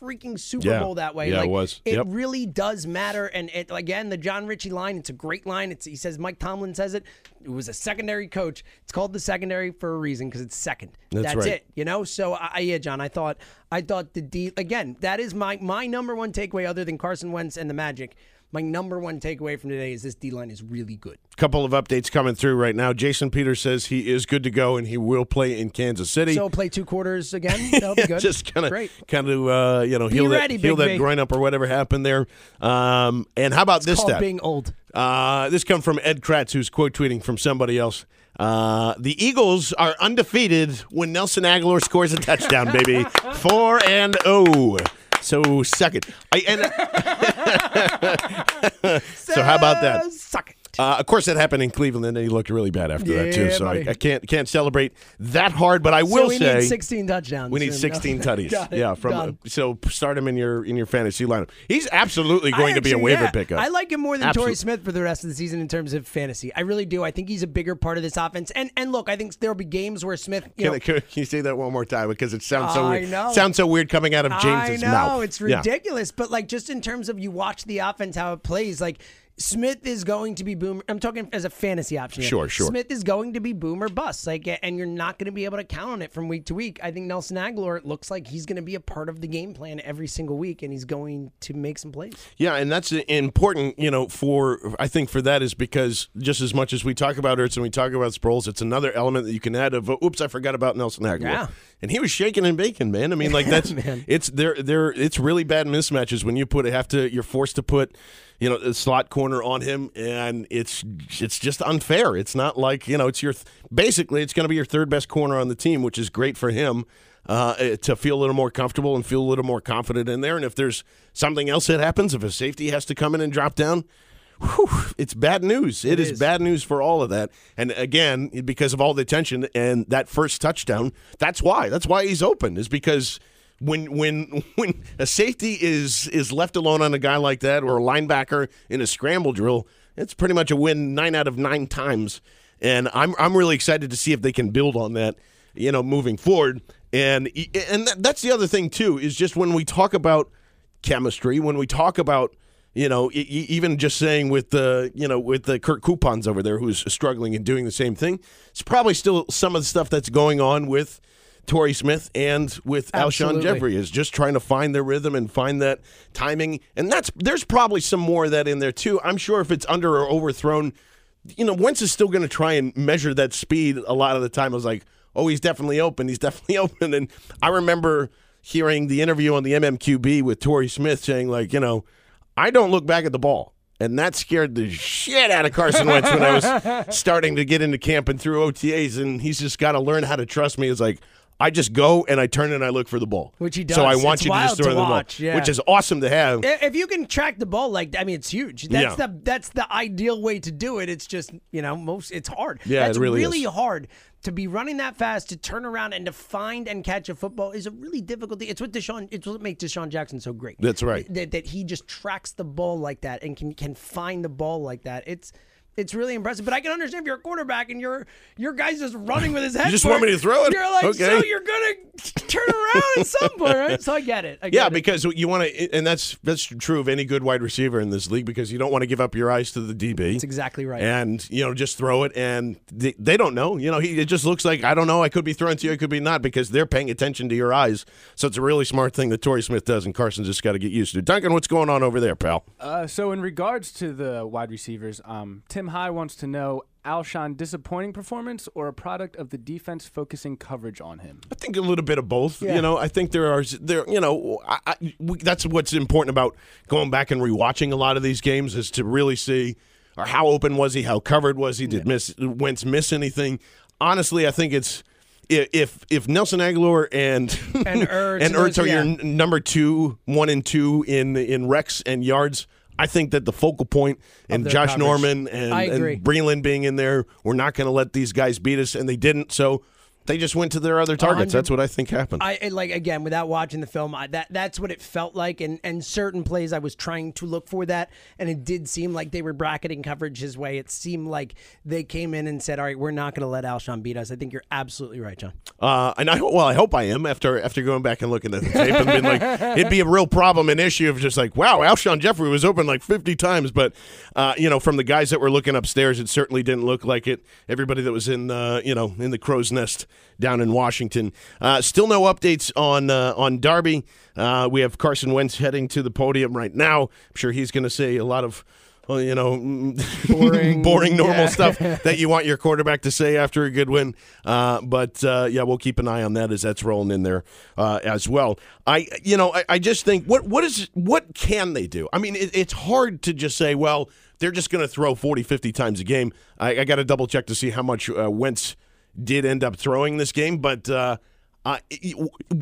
freaking Super Yeah. Bowl that way. Yeah, it was. It Yep. really does matter. And it, again, the John Ritchie line, it's a great line. It's, he says, Mike Tomlin says it. It was a secondary coach. It's called the secondary for a reason because it's second. That's right. it. You know. So I, I- yeah, John. I thought I thought the D again. That is my my number one takeaway, other than Carson Wentz and the Magic. My number one takeaway from today is this D line is really good. couple of updates coming through right now. Jason Peters says he is good to go and he will play in Kansas City. So play two quarters again. [laughs] That'll be good. just kind of, kind of, uh, you know, heal ready, that, heal that groin up or whatever happened there. Um, and how about It's this called stat? being old. Uh, this comes from Ed Kracz, who's quote tweeting from somebody else. Uh, the Eagles are undefeated when Nelson Agholor scores a touchdown, baby. [laughs] Four and oh. So suck it. I, and, [laughs] [laughs] so how about that? Suck it. Uh, of course, that happened in Cleveland, and he looked really bad after that too. So I. I can't can't celebrate that hard, but I will so we say need 16 touchdowns. we need and- 16 [laughs] tutties. It. Yeah, from Done. so start him in your in your fantasy lineup. He's absolutely going I to be a waiver yeah, pickup. I like him more than Absolute- Torrey Smith for the rest of the season in terms of fantasy. I really do. I think he's a bigger part of this offense. And and look, I think there'll be games where Smith, you Can, know, can you say that one more time because it sounds so I weird. know. Sounds so weird coming out of James's I know mouth. it's Yeah. ridiculous, but like just in terms of you watch the offense how it plays, like Smith is going to be boom. I'm talking as a fantasy option. here. Sure, sure. Smith is going to be boom or bust, like, and you're not going to be able to count on it from week to week. I think Nelson Agholor it looks like he's going to be a part of the game plan every single week, and he's going to make some plays. Yeah, and that's important, you know, for I think for that is because just as much as we talk about Ertz and we talk about Sproles, it's another element that you can add of oops, I forgot about Nelson Agholor. Yeah. And he was shaking and baking, man. I mean, like that's [laughs] it's there there it's really bad mismatches when you put have to you're forced to put you know a slot corner on him and it's it's just unfair. It's not like, you know, it's your basically it's going to be your third best corner on the team, which is great for him. Uh, to feel a little more comfortable and feel a little more confident in there. And if there's something else that happens, if a safety has to come in and drop down, whew, it's bad news. It it is, is. bad news for all of that. And again, because of all the attention and that first touchdown, that's why. That's why he's open. Is because when when [laughs] when a safety is is left alone on a guy like that or a linebacker in a scramble drill, it's pretty much a win nine out of nine times. And I'm I'm really excited to see if they can build on that, you know, moving forward. And and that's the other thing too is just when we talk about chemistry, when we talk about you know, even just saying with the, you know, with the Kurt Coupons over there who's struggling and doing the same thing, it's probably still some of the stuff that's going on with Torrey Smith and with Alshon Absolutely. Jeffery is just trying to find their rhythm and find that timing. And that's there's probably some more of that in there too. I'm sure if it's under or overthrown, you know, Wentz is still going to try and measure that speed a lot of the time. I was like, oh, he's definitely open. He's [laughs] definitely open. And I remember hearing the interview on the MMQB with Torrey Smith saying, like, you know, I don't look back at the ball. And that scared the shit out of Carson Wentz when I was [laughs] starting to get into camp and through OTAs. And he's just got to learn how to trust me. It's like, I just go and I turn and I look for the ball. Which he does. So I want It's you to just throw to the watch, ball, yeah. which is awesome to have. If you can track the ball like I mean, it's huge. That's Yeah. the that's the ideal way to do it. It's just you know most it's hard. Yeah, it that's really is. hard to be running that fast to turn around and to find and catch a football is a really difficult thing. It's what DeSean. It's what makes DeSean Jackson so great. That's right. That, that he just tracks the ball like that and can can find the ball like that. It's it's really impressive. But I can understand if you're a quarterback and your your guy's just running with his [laughs] head. You just for want me to throw it? You're like, Okay. so you're gonna [laughs] turn around at some point, right? So I get it. I get Yeah, it. because you want to, and that's that's true of any good wide receiver in this league because you don't want to give up your eyes to the DB. That's exactly right. And you know, just throw it, and they, they don't know. You know, he it just looks like I don't know. I could be throwing to you, I could be not, because they're paying attention to your eyes. So it's a really smart thing that Torrey Smith does, and Carson just got to get used to. Duncan, what's going on over there, pal? Uh, so in regards to the wide receivers, um, Tim High wants to know Alshon disappointing performance or a product of the defense focusing coverage on him. I think a little bit of both. Yeah. You know, I think there are there. You know, I, I, we, that's what's important about going back and rewatching a lot of these games is to really see, or how open was he, how covered was he, did miss Wentz miss anything? Honestly, I think it's. If if Nelson Agholor and And [laughs] Ertz, and Ertz are your yeah. n- number two, one and two in in recs and yards, I think that the focal point and Josh coverage. Norman and, and Breeland being in there, we're not going to let these guys beat us, and they didn't. So they just went to their other targets. That's what I think happened. I like again without watching the film. I, that that's what it felt like, and and certain plays I was trying to look for that, and it did seem like they were bracketing coverage his way. It seemed like they came in and said, "All right, we're not going to let Alshon beat us." I think you're absolutely right, John. Uh, and I well, I hope I am after after going back and looking at the tape and being like, [laughs] it'd be a real problem, and issue of just like, wow, Alshon Jeffery was open like 50 times, but uh, you know, from the guys that were looking upstairs, it certainly didn't look like it. Everybody that was in, uh, you know, in the crow's nest down in Washington, uh, still no updates on uh, on Darby. Uh, we have Carson Wentz heading to the podium right now. I'm sure he's going to say a lot of. Well, you know, [laughs] boring, boring, normal yeah. stuff [laughs] that you want your quarterback to say after a good win. Uh, but uh, yeah, we'll keep an eye on that as that's rolling in there uh, as well. I, you know, I, I just think what what is what can they do? I mean, it, it's hard to just say, well, they're just going to throw 40, 50 times a game. I, I got to double check to see how much uh, Wentz did end up throwing this game, but. Uh, uh,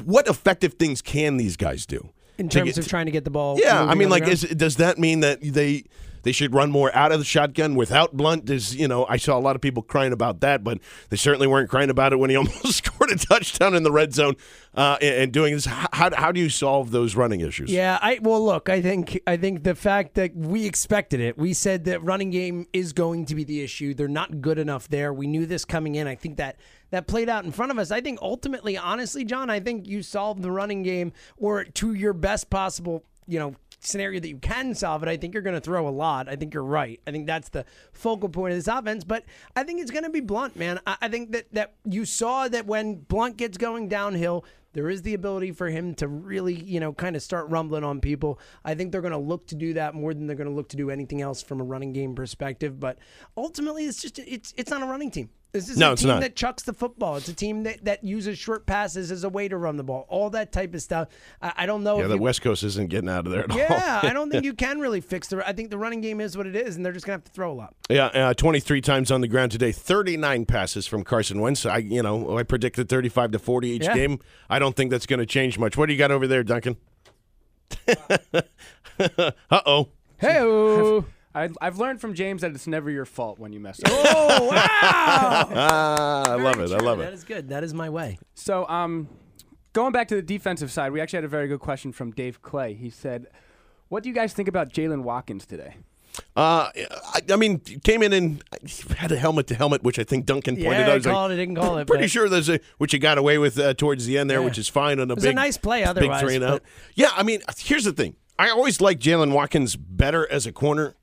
what effective things can these guys do In terms get- of trying to get the ball, yeah, I mean, like, is, does that mean that they they should run more out of the shotgun without Blount? Does you know? I saw a lot of people crying about that, but they certainly weren't crying about it when he [laughs] almost scored a touchdown in the red zone uh, and doing this. How, how do you solve those running issues? Yeah, I well look, I think I think the fact that we expected it. We said that running game is going to be the issue. They're not good enough there. We knew this coming in. I think that that played out in front of us. I think ultimately, honestly, John, I think you solved the running game or to your best possible, you know, scenario that you can solve it. I think you're going to throw a lot. I think you're right. I think that's the focal point of this offense. But I think it's going to be Blount, man. I, I think that that you saw that when Blount gets going downhill, there is the ability for him to really, you know, kind of start rumbling on people. I think they're going to look to do that more than they're going to look to do anything else from a running game perspective. But ultimately, it's just it's it's not a running team. This is No, a team that chucks the football. It's a team that, that uses short passes as a way to run the ball. All that type of stuff. I, I don't know. Yeah, the you, West Coast isn't getting out of there at all. yeah, I don't think [laughs] you can really fix the. I think the running game is what it is, and they're just gonna have to throw a lot. Yeah, uh, 23 times on the ground today, 39 passes from Carson Wentz. I, you know, I predicted 35 to 40 each Yeah. game. I don't think that's going to change much. What do you got over there, Duncan? [laughs] uh oh. Hey, I, I've learned from James that it's never your fault when you mess up. oh wow! [laughs] Ah, I love it. I love it. That is good. That is my way. So, um, going back to the defensive side, we actually had a very good question from Dave Clay. He said, "What do you guys think about Jaylen Watkins today?" Uh, I, I mean, came in and had a helmet to helmet, which I think Duncan pointed Yeah, out. I I was like, called it, didn't call it, Pretty but- sure there's a which he got away with uh, towards the end there, Yeah. which is fine on a It was a big, nice play big otherwise, three and out. Yeah, I mean, here's the thing. I always liked Jaylen Watkins better as a corner,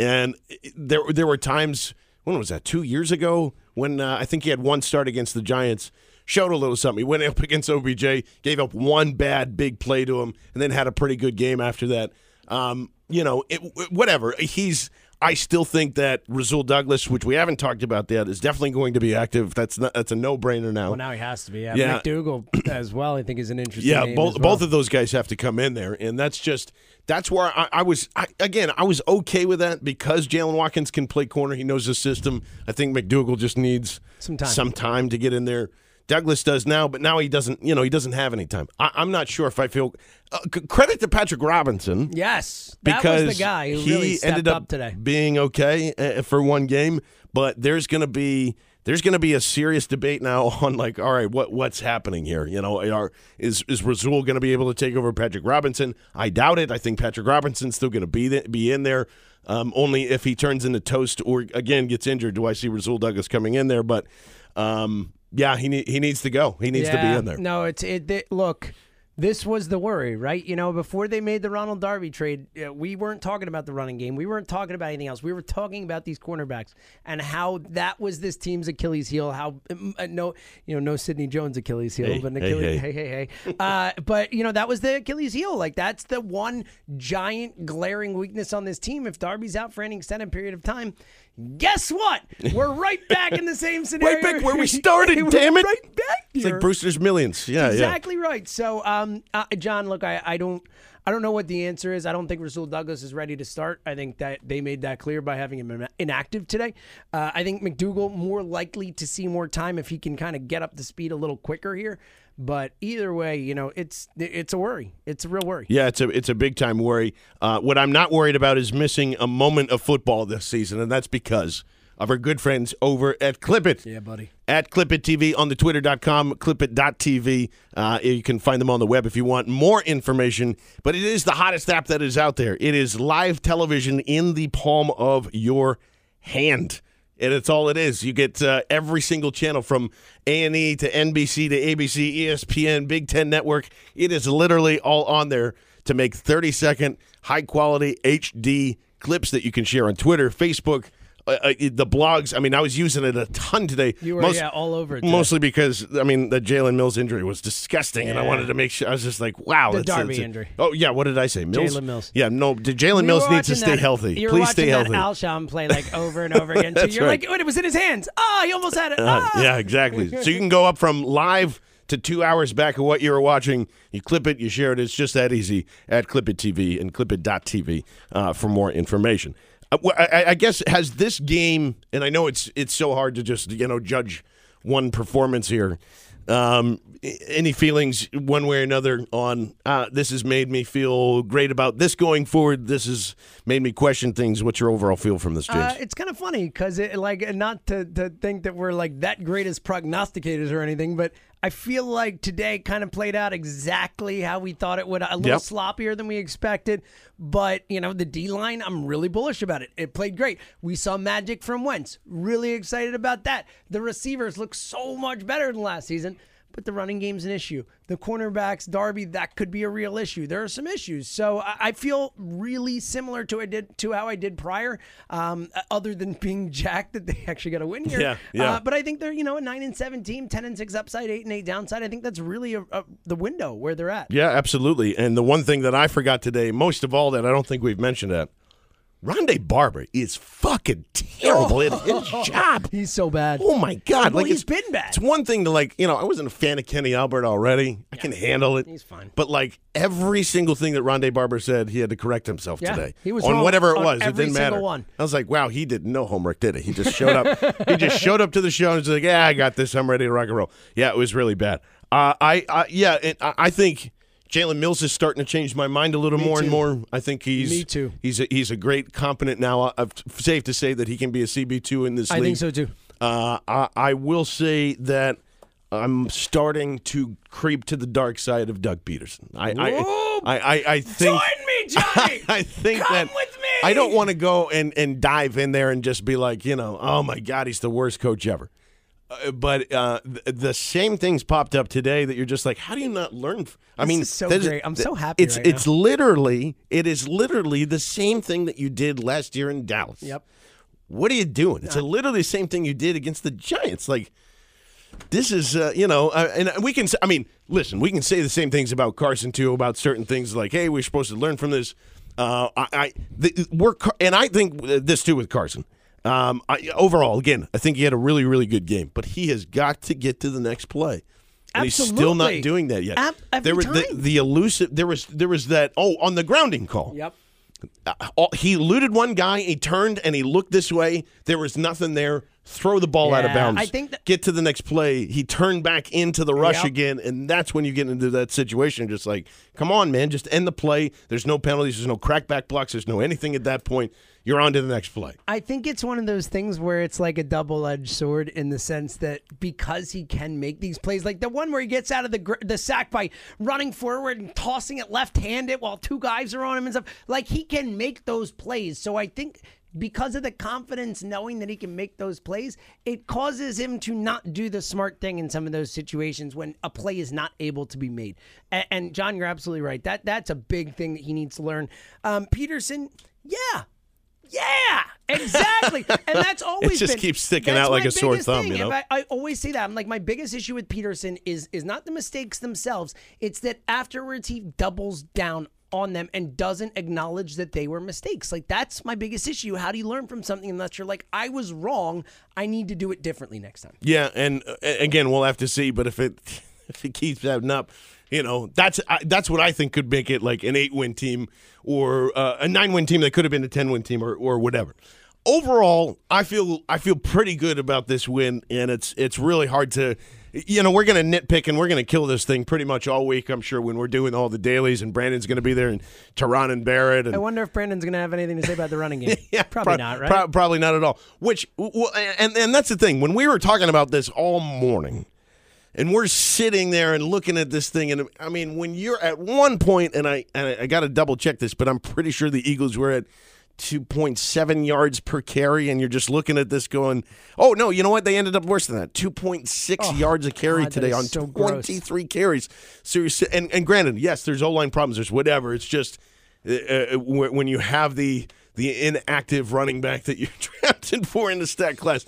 and there there were times when was that two years ago when uh, I think he had one start against the Giants. Showed a little something. He went [laughs] up against OBJ, gave up one bad big play to him, and then had a pretty good game after that. Um, you know, it, whatever. He's. I still think that Rasul Douglas, which we haven't talked about yet, is definitely going to be active. That's not, that's a no brainer now. Well, now he has to be. Yeah, Yeah. McDougle [clears throat] as well. I think is an interesting. Yeah, name both well. both of those guys have to come in there, and that's just that's where I, I was. I, again, I was okay with that because Jaylen Watkins can play corner. He knows the system. I think McDougle just needs Some time. some time to get in there. Douglas does now, but now he doesn't. You know, he doesn't have any time. I, I'm not sure if I feel uh, c- credit to Patrick Robinson. Yes, that because was the guy who he really ended up, up today. being okay uh, for one game. But there's going to be there's going to be a serious debate now [laughs] on like, all right, what what's happening here? You know, are, is is Rasul going to be able to take over Patrick Robinson? I doubt it. I think Patrick Robinson's still going to be th- be in there. Um, only if he turns into toast or again gets injured do I see Rasul Douglas coming in there. But um, yeah, he need, he needs to go. He needs to be in there. No, it's it. it- look, this was the worry, right? You know, before they made the Ronald Darby trade, uh, we weren't talking about the running game. We weren't talking about anything else. We were talking about these cornerbacks and how that was this team's Achilles heel. How um, uh, no, you know, no Sidney Jones Achilles heel, Hey, but Achilles. hey. Hey, hey, hey. [laughs] uh, but you know, that was the Achilles heel. Like that's the one giant glaring weakness on this team. If Darby's out for any extended period of time. Guess what? We're right back in the same scenario. [laughs] Right back where we started, [laughs] damn it. Right back It's like Brewster's Millions. Yeah, yeah. exactly right. So, um, uh, John, look, I, I don't, I don't know what the answer is. I don't think Rasul Douglas is ready to start. I think that they made that clear by having him inactive today. Uh, I think McDougle more likely to see more time if he can kind of get up to speed a little quicker here. But either way, you know, it's it's a worry. It's a real worry. Yeah, it's a it's a big time worry. Uh, what I'm not worried about is missing a moment of football this season, and that's because of our good friends over at Clip It. Yeah, buddy. At Clip It TV on the twitter.com, clipit.tv. Uh, you can find them on the web if you want more information. But it is the hottest app that is out there. It is live television in the palm of your hand. And it's all it is. You get uh, every single channel from A&E to NBC to ABC, ESPN, Big Ten Network. It is literally all on there to make 30 second, high quality HD clips that you can share on Twitter, Facebook, uh, uh, the blogs. I mean, I was using it a ton today. You were, yeah, all over it today. Mostly because I mean the Jalen Mills injury was disgusting, and I wanted to make sure. I was just like, wow, The Darby that's- injury. Oh yeah, what did I say? Mills. Jalen Mills. Yeah, no, Jalen We Mills needs to stay that- healthy. Please stay healthy. Alshon play like over and over again. [laughs] So you're right. like, wait, it was in his hands. Ah, he almost had it. Uh, Ah. yeah, exactly. so you [laughs] can go up from live to two hours back of what you were watching. You clip it, you share it. It's just that easy at Clip It TV and clipit.tv uh, for more information. Uh, I, I guess has this game, and I know it's it's so hard to just you know judge one performance here. Um, any feelings one way or another on uh, this has made me feel great about this going forward. This has made me question things. What's your overall feel from this, James? Uh, it's kind of funny because it like not to, to think that we're like that great as prognosticators or anything, but I feel like today kind of played out exactly how we thought it would. A little Yep. sloppier than we expected, but you know the D line, I'm really bullish about it. It played great. We saw magic from Wentz. Really excited about that. The receivers look so much better than last season. But the running game's an issue. The cornerbacks, Darby, that could be a real issue. There are some issues. So I I feel really similar to I did to how I did prior. Um, other than [laughs] being jacked that they actually got a win here. Yeah, yeah. Uh, but I think they're you know a nine and seven team, ten and six upside, eight and eight downside. I think that's really a, a, the window where they're at. Yeah, absolutely. And the one thing that I forgot today, most of all, that I don't think we've mentioned that, Rondé Barber is fucking terrible at his [laughs] job. He's so bad. Oh my god! Well, like he's been bad. It's one thing to like, you know, I wasn't a fan of Kenny Albert already. I can handle it. He's fine. But like every single thing that Rondé Barber said, he had to correct himself Yeah, today. he was on wrong whatever it on was. It every didn't single matter. one. I was like, wow, he did no homework, did he? He just showed up. he just [laughs] showed up to the show and was like, yeah, I got this. I'm ready to rock and roll. Yeah, it was really bad. Uh, I, I yeah, and I, I think. Jalen Mills is starting to change my mind a little Me more and more. I think he's Me too. He's a, he's a great, competent now. Uh, safe to say that he can be a CB two in this I league. think so too. Uh, I, I will say that I'm starting to creep to the dark side of Doug Pederson. I I, I, I, I think Join me, Johnny. [laughs] I think Come that with me. I don't want to go and, and dive in there and just be like, you know, oh my God, he's the worst coach ever. Uh, but uh, th- the same things popped up today that you're just like, how do you not learn? f- I mean, so great. I'm so happy It's right it's literally it is literally the same thing that you did last year in Dallas. Yep. What are you doing? It's a literally the same thing you did against the Giants. Like this is, uh, you know, uh, and we can. i mean, listen, we can say the same things about Carson too, about certain things like, hey, we're supposed to learn from this. Uh, I, I the, we're, and I think this too with Carson. Um, I, overall, again, I think he had a really, really good game, but he has got to get to the next play. And he's still not doing that yet. Every there was the, the elusive. There was there was that. Oh, on the grounding call. Yep. Uh, all- he eluded one guy. He turned and he looked this way. There was nothing there. Throw the ball out of bounds. I think that- get to the next play. He turned back into the rush Yep. again, and that's when you get into that situation. Just like, come on, man, just end the play. There's no penalties. There's no crackback blocks. There's no anything at that point. You're on to the next play. I think it's one of those things where it's like a double edged sword in the sense that because he can make these plays, like the one where he gets out of the gr- the sack by running forward and tossing it left handed while two guys are on him and stuff, like he can make those plays. So I think because of the confidence knowing that he can make those plays, it causes him to not do the smart thing in some of those situations when a play is not able to be made. And, and John, you're absolutely right. That that's a big thing that he needs to learn. Um, Pederson, yeah. Yeah, exactly, [laughs] and that's always it just been- keeps sticking out like a sore thumb, thing. you know? I, I always say that. I'm like, my biggest issue with Pederson is is not the mistakes themselves. It's that afterwards he doubles down on them and doesn't acknowledge that they were mistakes. Like that's my biggest issue. How do you learn from something unless you're like, I was wrong. I need to do it differently next time. Yeah, and uh, again, we'll have to see. But if it [laughs] if it keeps adding up, you know, that's I, that's what I think could make it like an eight win team or uh, a nine win team that could have been a ten win team or or whatever. Overall, I feel I feel pretty good about this win, and it's it's really hard to. You know, we're going to nitpick and we're going to kill this thing pretty much all week, I'm sure, when we're doing all the dailies, and Brandon's going to be there, and Tehran and Barrett. And I wonder if Brandon's going to have anything to say about the running game. [laughs] yeah, probably pro- not, right? pro- probably not at all. Which, and and that's the thing. When we were talking about this all morning, and we're sitting there and looking at this thing, and I mean, when you're at one point, and I and I, I got to double check this, but I'm pretty sure the Eagles were at. 2.7 yards per carry, and you're just looking at this going, oh, no, you know what? They ended up worse than that. 2.6 Oh, yards a carry God, today on so gross. 23 carries. So and, and granted, yes, there's O line problems, there's whatever. It's just uh, uh, when when you have the the inactive running back that you're [laughs] drafted for in the stat class,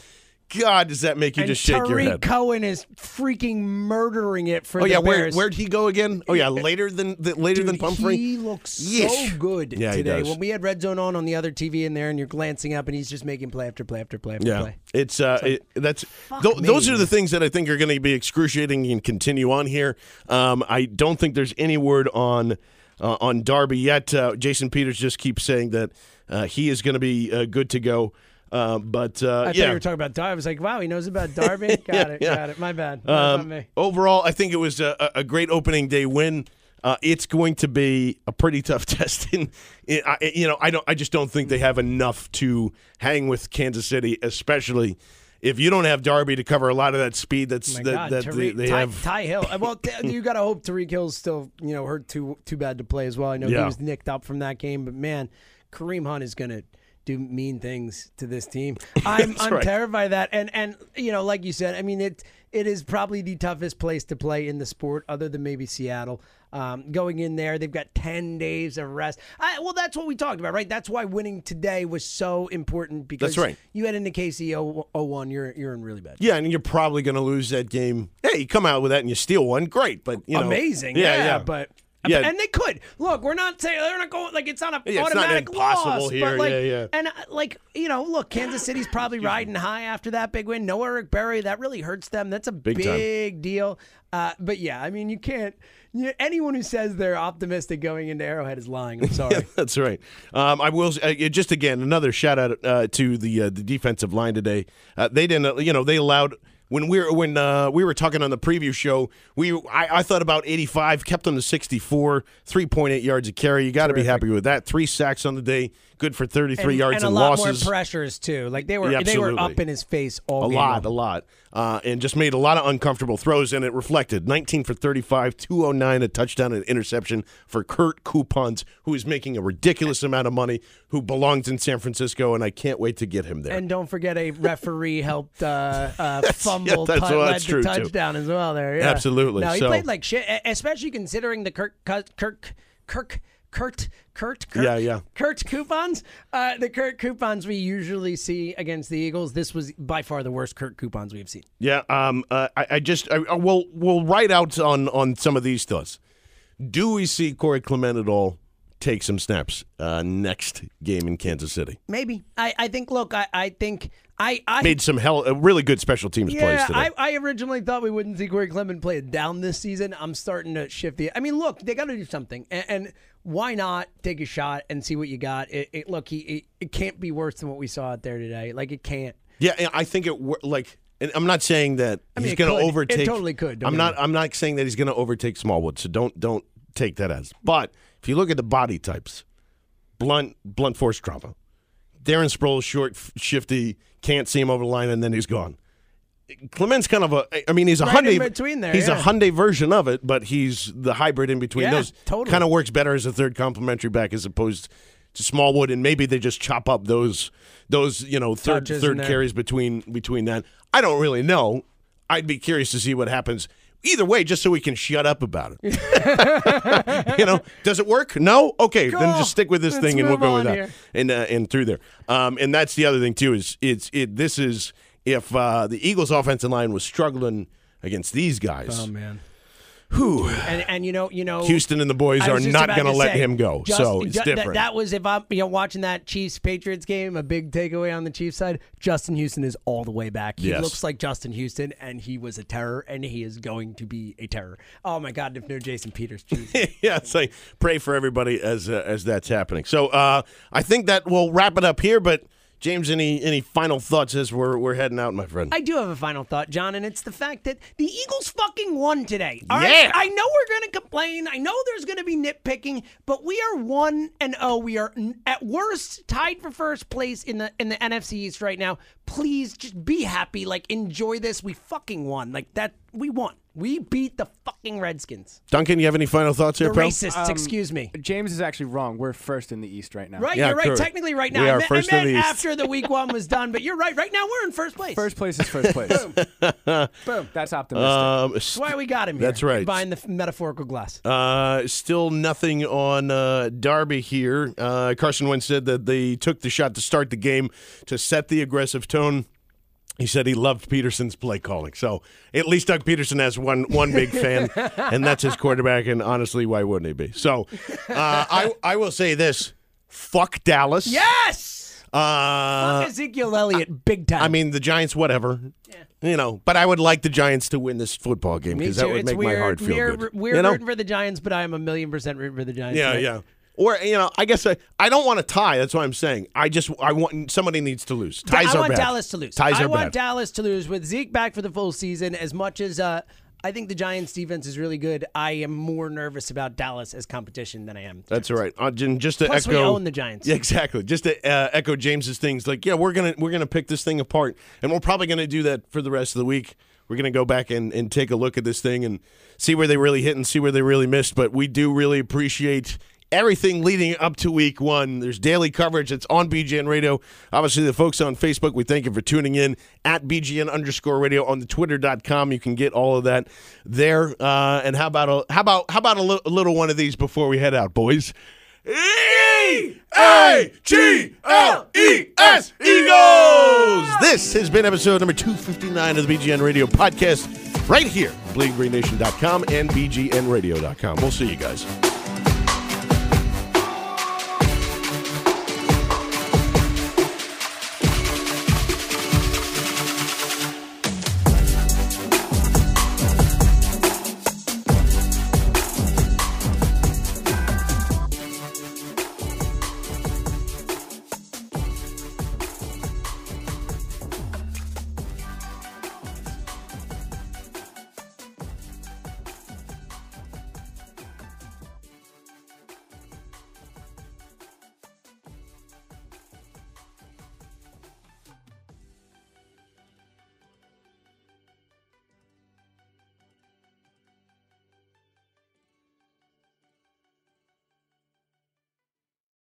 God, does that make you and just shake your Tarik head? Cohen is freaking murdering it for Oh the yeah, where where'd he go again? Oh yeah, later than the, later than Dude, Pumphrey. He looks Yeesh. so good Yeah, today. When we had Red Zone on on the other TV in there, and you're glancing up, and he's just making play after play after play after Yeah, play. it's uh, it, that's me, those are the things that I think are going to be excruciating and continue on here. Um, I don't think there's any word on uh, on Darby yet. Uh, Jason Peters just keeps saying that uh, he is going to be uh, good to go. Uh, but uh, I thought yeah, you were talking about Darby. I was like, wow, he knows about Darby. [laughs] Got Yeah, it, yeah. got it. My bad. Um, me. overall, I think it was a, a great opening day win. Uh, it's going to be a pretty tough [laughs] test. In, in I, you know, I don't. I just don't think they have enough to hang with Kansas City, especially if you don't have Darby to cover a lot of that speed. That's Oh that, God, that they, they Ty, have. Ty Hill. Uh, Well, you got to hope Tyreek Hill's still, you know, hurt too too bad to play as well. I know he was nicked up from that game, but man, Kareem Hunt is going to do mean things to this team. [laughs] I'm I'm right. terrified of that. And and you know, like you said, I mean it it is probably the toughest place to play in the sport, other than maybe Seattle. Um, going in there, they've got ten days of rest. I, well, that's what we talked about, right? That's why winning today was so important because That's right. you head into KC 0-1, you're you're in really bad. Yeah, and you're probably going to lose that game. Hey, you come out with that and you steal one, great. But you know, amazing. Yeah, Yeah, yeah. but Yeah. and they could look. We're not saying they're not going like it's not a Yeah, it's not automatic impossible loss, here. but like, Yeah, yeah. and uh, like you know, look, Kansas City's probably riding high after that big win. No Eric Berry, that really hurts them. That's a Big big, deal. Uh, but yeah, I mean, you can't. You, anyone who says they're optimistic going into Arrowhead is lying. I'm [laughs] sorry. That's right. Um, I will uh, just again another shout out uh, to the uh, the defensive line today. Uh, they didn't, uh, you know, they allowed when we were when uh, we were talking on the preview show. We I, I thought about 85, kept them to 64, 3.8 yards a carry. You got to be happy with that. Three sacks on the day, good for 33 and, yards and a and lot losses. more pressures too. Like they were Yeah, they were up in his face all a game lot, a lot, uh, and just made a lot of uncomfortable throws, and it reflected. 19 for 35, 209, a touchdown and interception for Kurt Coupons, who is making a ridiculous amount of money, who belongs in San Francisco, and I can't wait to get him there. And don't forget, a referee [laughs] helped uh, uh, fumble, yeah, that's- tou- well, led true, too. touchdown as well. There, yeah. Absolutely. No, he So- played like shit, especially considering the Kirk, Kirk, Kirk, Kurt, Kurt, Kurt, Yeah, yeah. Kurt coupons. Uh, the Kurt coupons we usually see against the Eagles. This was by far the worst Kurt coupons we've seen. Yeah, um, uh, I, I just I, I will we'll write out on on some of these thoughts. Do we see Corey Clement at all take some snaps uh, next game in Kansas City? Maybe I, I think. Look, I, I think I, I Made some hell, uh, really good special teams plays Yeah, today. I, I originally thought we wouldn't see Corey Clement play it down this season. I'm starting to shift the. I mean, look, they got to do something, and, and why not take a shot and see what you got? It, it look, he it, it can't be worse than what we saw out there today. Like it can't. Yeah, I think it like. And I'm not saying that I mean, he's going to It overtake. totally could. I'm not. I'm not saying that he's going to overtake Smallwood. So don't don't take that as. But if you look at the body types, blunt blunt force trauma. Darren Sproles short, shifty, can't see him over the line, and then he's gone. Clement's kind of a. I mean, he's a Right Hyundai. between there, he's a yeah. Hyundai version of it, but he's the hybrid in between. Yeah, Those totally. kind of works better as a third complementary back as opposed to Smallwood, and maybe they just chop up those those you know third Touches third carries between between that. I don't really know. I'd be curious to see what happens. Either way, just so we can shut up about it. [laughs] you know, does it work? No. Okay, then just stick with this Let's thing, and we'll go with that here. and uh, and through there. Um, and that's the other thing too is it's it. This is if uh, the Eagles' offensive line was struggling against these guys. Oh man. Who And and you know you know Houston and the boys are not going to let say, him go. just- so it's ju- that- different. That, was if I'm you know watching that Chiefs Patriots game. A big takeaway on the Chiefs side. Justin Houston is all the way back. He Yes. looks like Justin Houston, and he was a terror, and he is going to be a terror. Oh my God! If no Jason Peters, jeez. [laughs] yeah, it's like pray for everybody as uh, as that's happening. So uh, I think that we'll wrap it up here. But James, any any final thoughts as we're we're heading out, my friend? I do have a final thought, John, and it's the fact that the Eagles fucking won today. All right? Yeah. I know we're going to complain. I know there's going to be nitpicking, but we are 1 and 0. We are at worst tied for first place in the in the NFC East right now. Please just be happy, like enjoy this. We fucking won. Like that we won. We beat the fucking Redskins. Duncan, you have any final thoughts The here, pal? racists, Um, excuse me. James is actually wrong. We're first in the East right now. Right, Yeah, you're right. correct. Technically, right now. We I are meant, first I in meant the East. after the week one was done, but you're right. Right now, we're in first place. First place is first place. Boom. [laughs] Boom. That's optimistic. Um, That's why we got him here. That's right. Behind the f- metaphorical glass. Uh, still nothing on uh, Darby here. Uh, Carson Wentz said that they took the shot to start the game to set the aggressive tone. He said he loved Pederson's play calling. So at least Doug Pederson has one one big fan, [laughs] and that's his quarterback. And honestly, why wouldn't he be? So uh, I I will say this: fuck Dallas. Yes. Uh, Fuck Ezekiel Elliott, big time. I mean, the Giants, whatever. You know, but I would like the Giants to win this football game because that would it's make weird. my heart feel we're, good. We're you know? rooting for the Giants, but I am a million percent rooting for the Giants. Yeah, yeah. Or you know, I guess I, I don't want to tie. That's what I'm saying. I just I want somebody needs to lose. Ties I are want bad. Dallas to lose. Ties I are want bad. Dallas to lose with Zeke back for the full season. As much as uh, I think the Giants' defense is really good, I am more nervous about Dallas as competition than I am. That's all right. Uh, just to Plus, echo, we own the Giants. Yeah, exactly. Just to uh, echo James's things, like yeah, we're gonna we're gonna pick this thing apart, and we're probably gonna do that for the rest of the week. We're gonna go back and, and take a look at this thing and see where they really hit and see where they really missed. But we do really appreciate everything leading up to week one. There's daily coverage. It's on BGN Radio. Obviously, the folks on Facebook, we thank you for tuning in at BGN underscore radio on the twitter.com. You can get all of that there. Uh, and how about a how about how about a, li- a little one of these before we head out, boys? E A G L E S Eagles. This has been episode number 259 of the BGN Radio podcast right here, bleedinggreennation.com and bgnradio.com. We'll see you guys.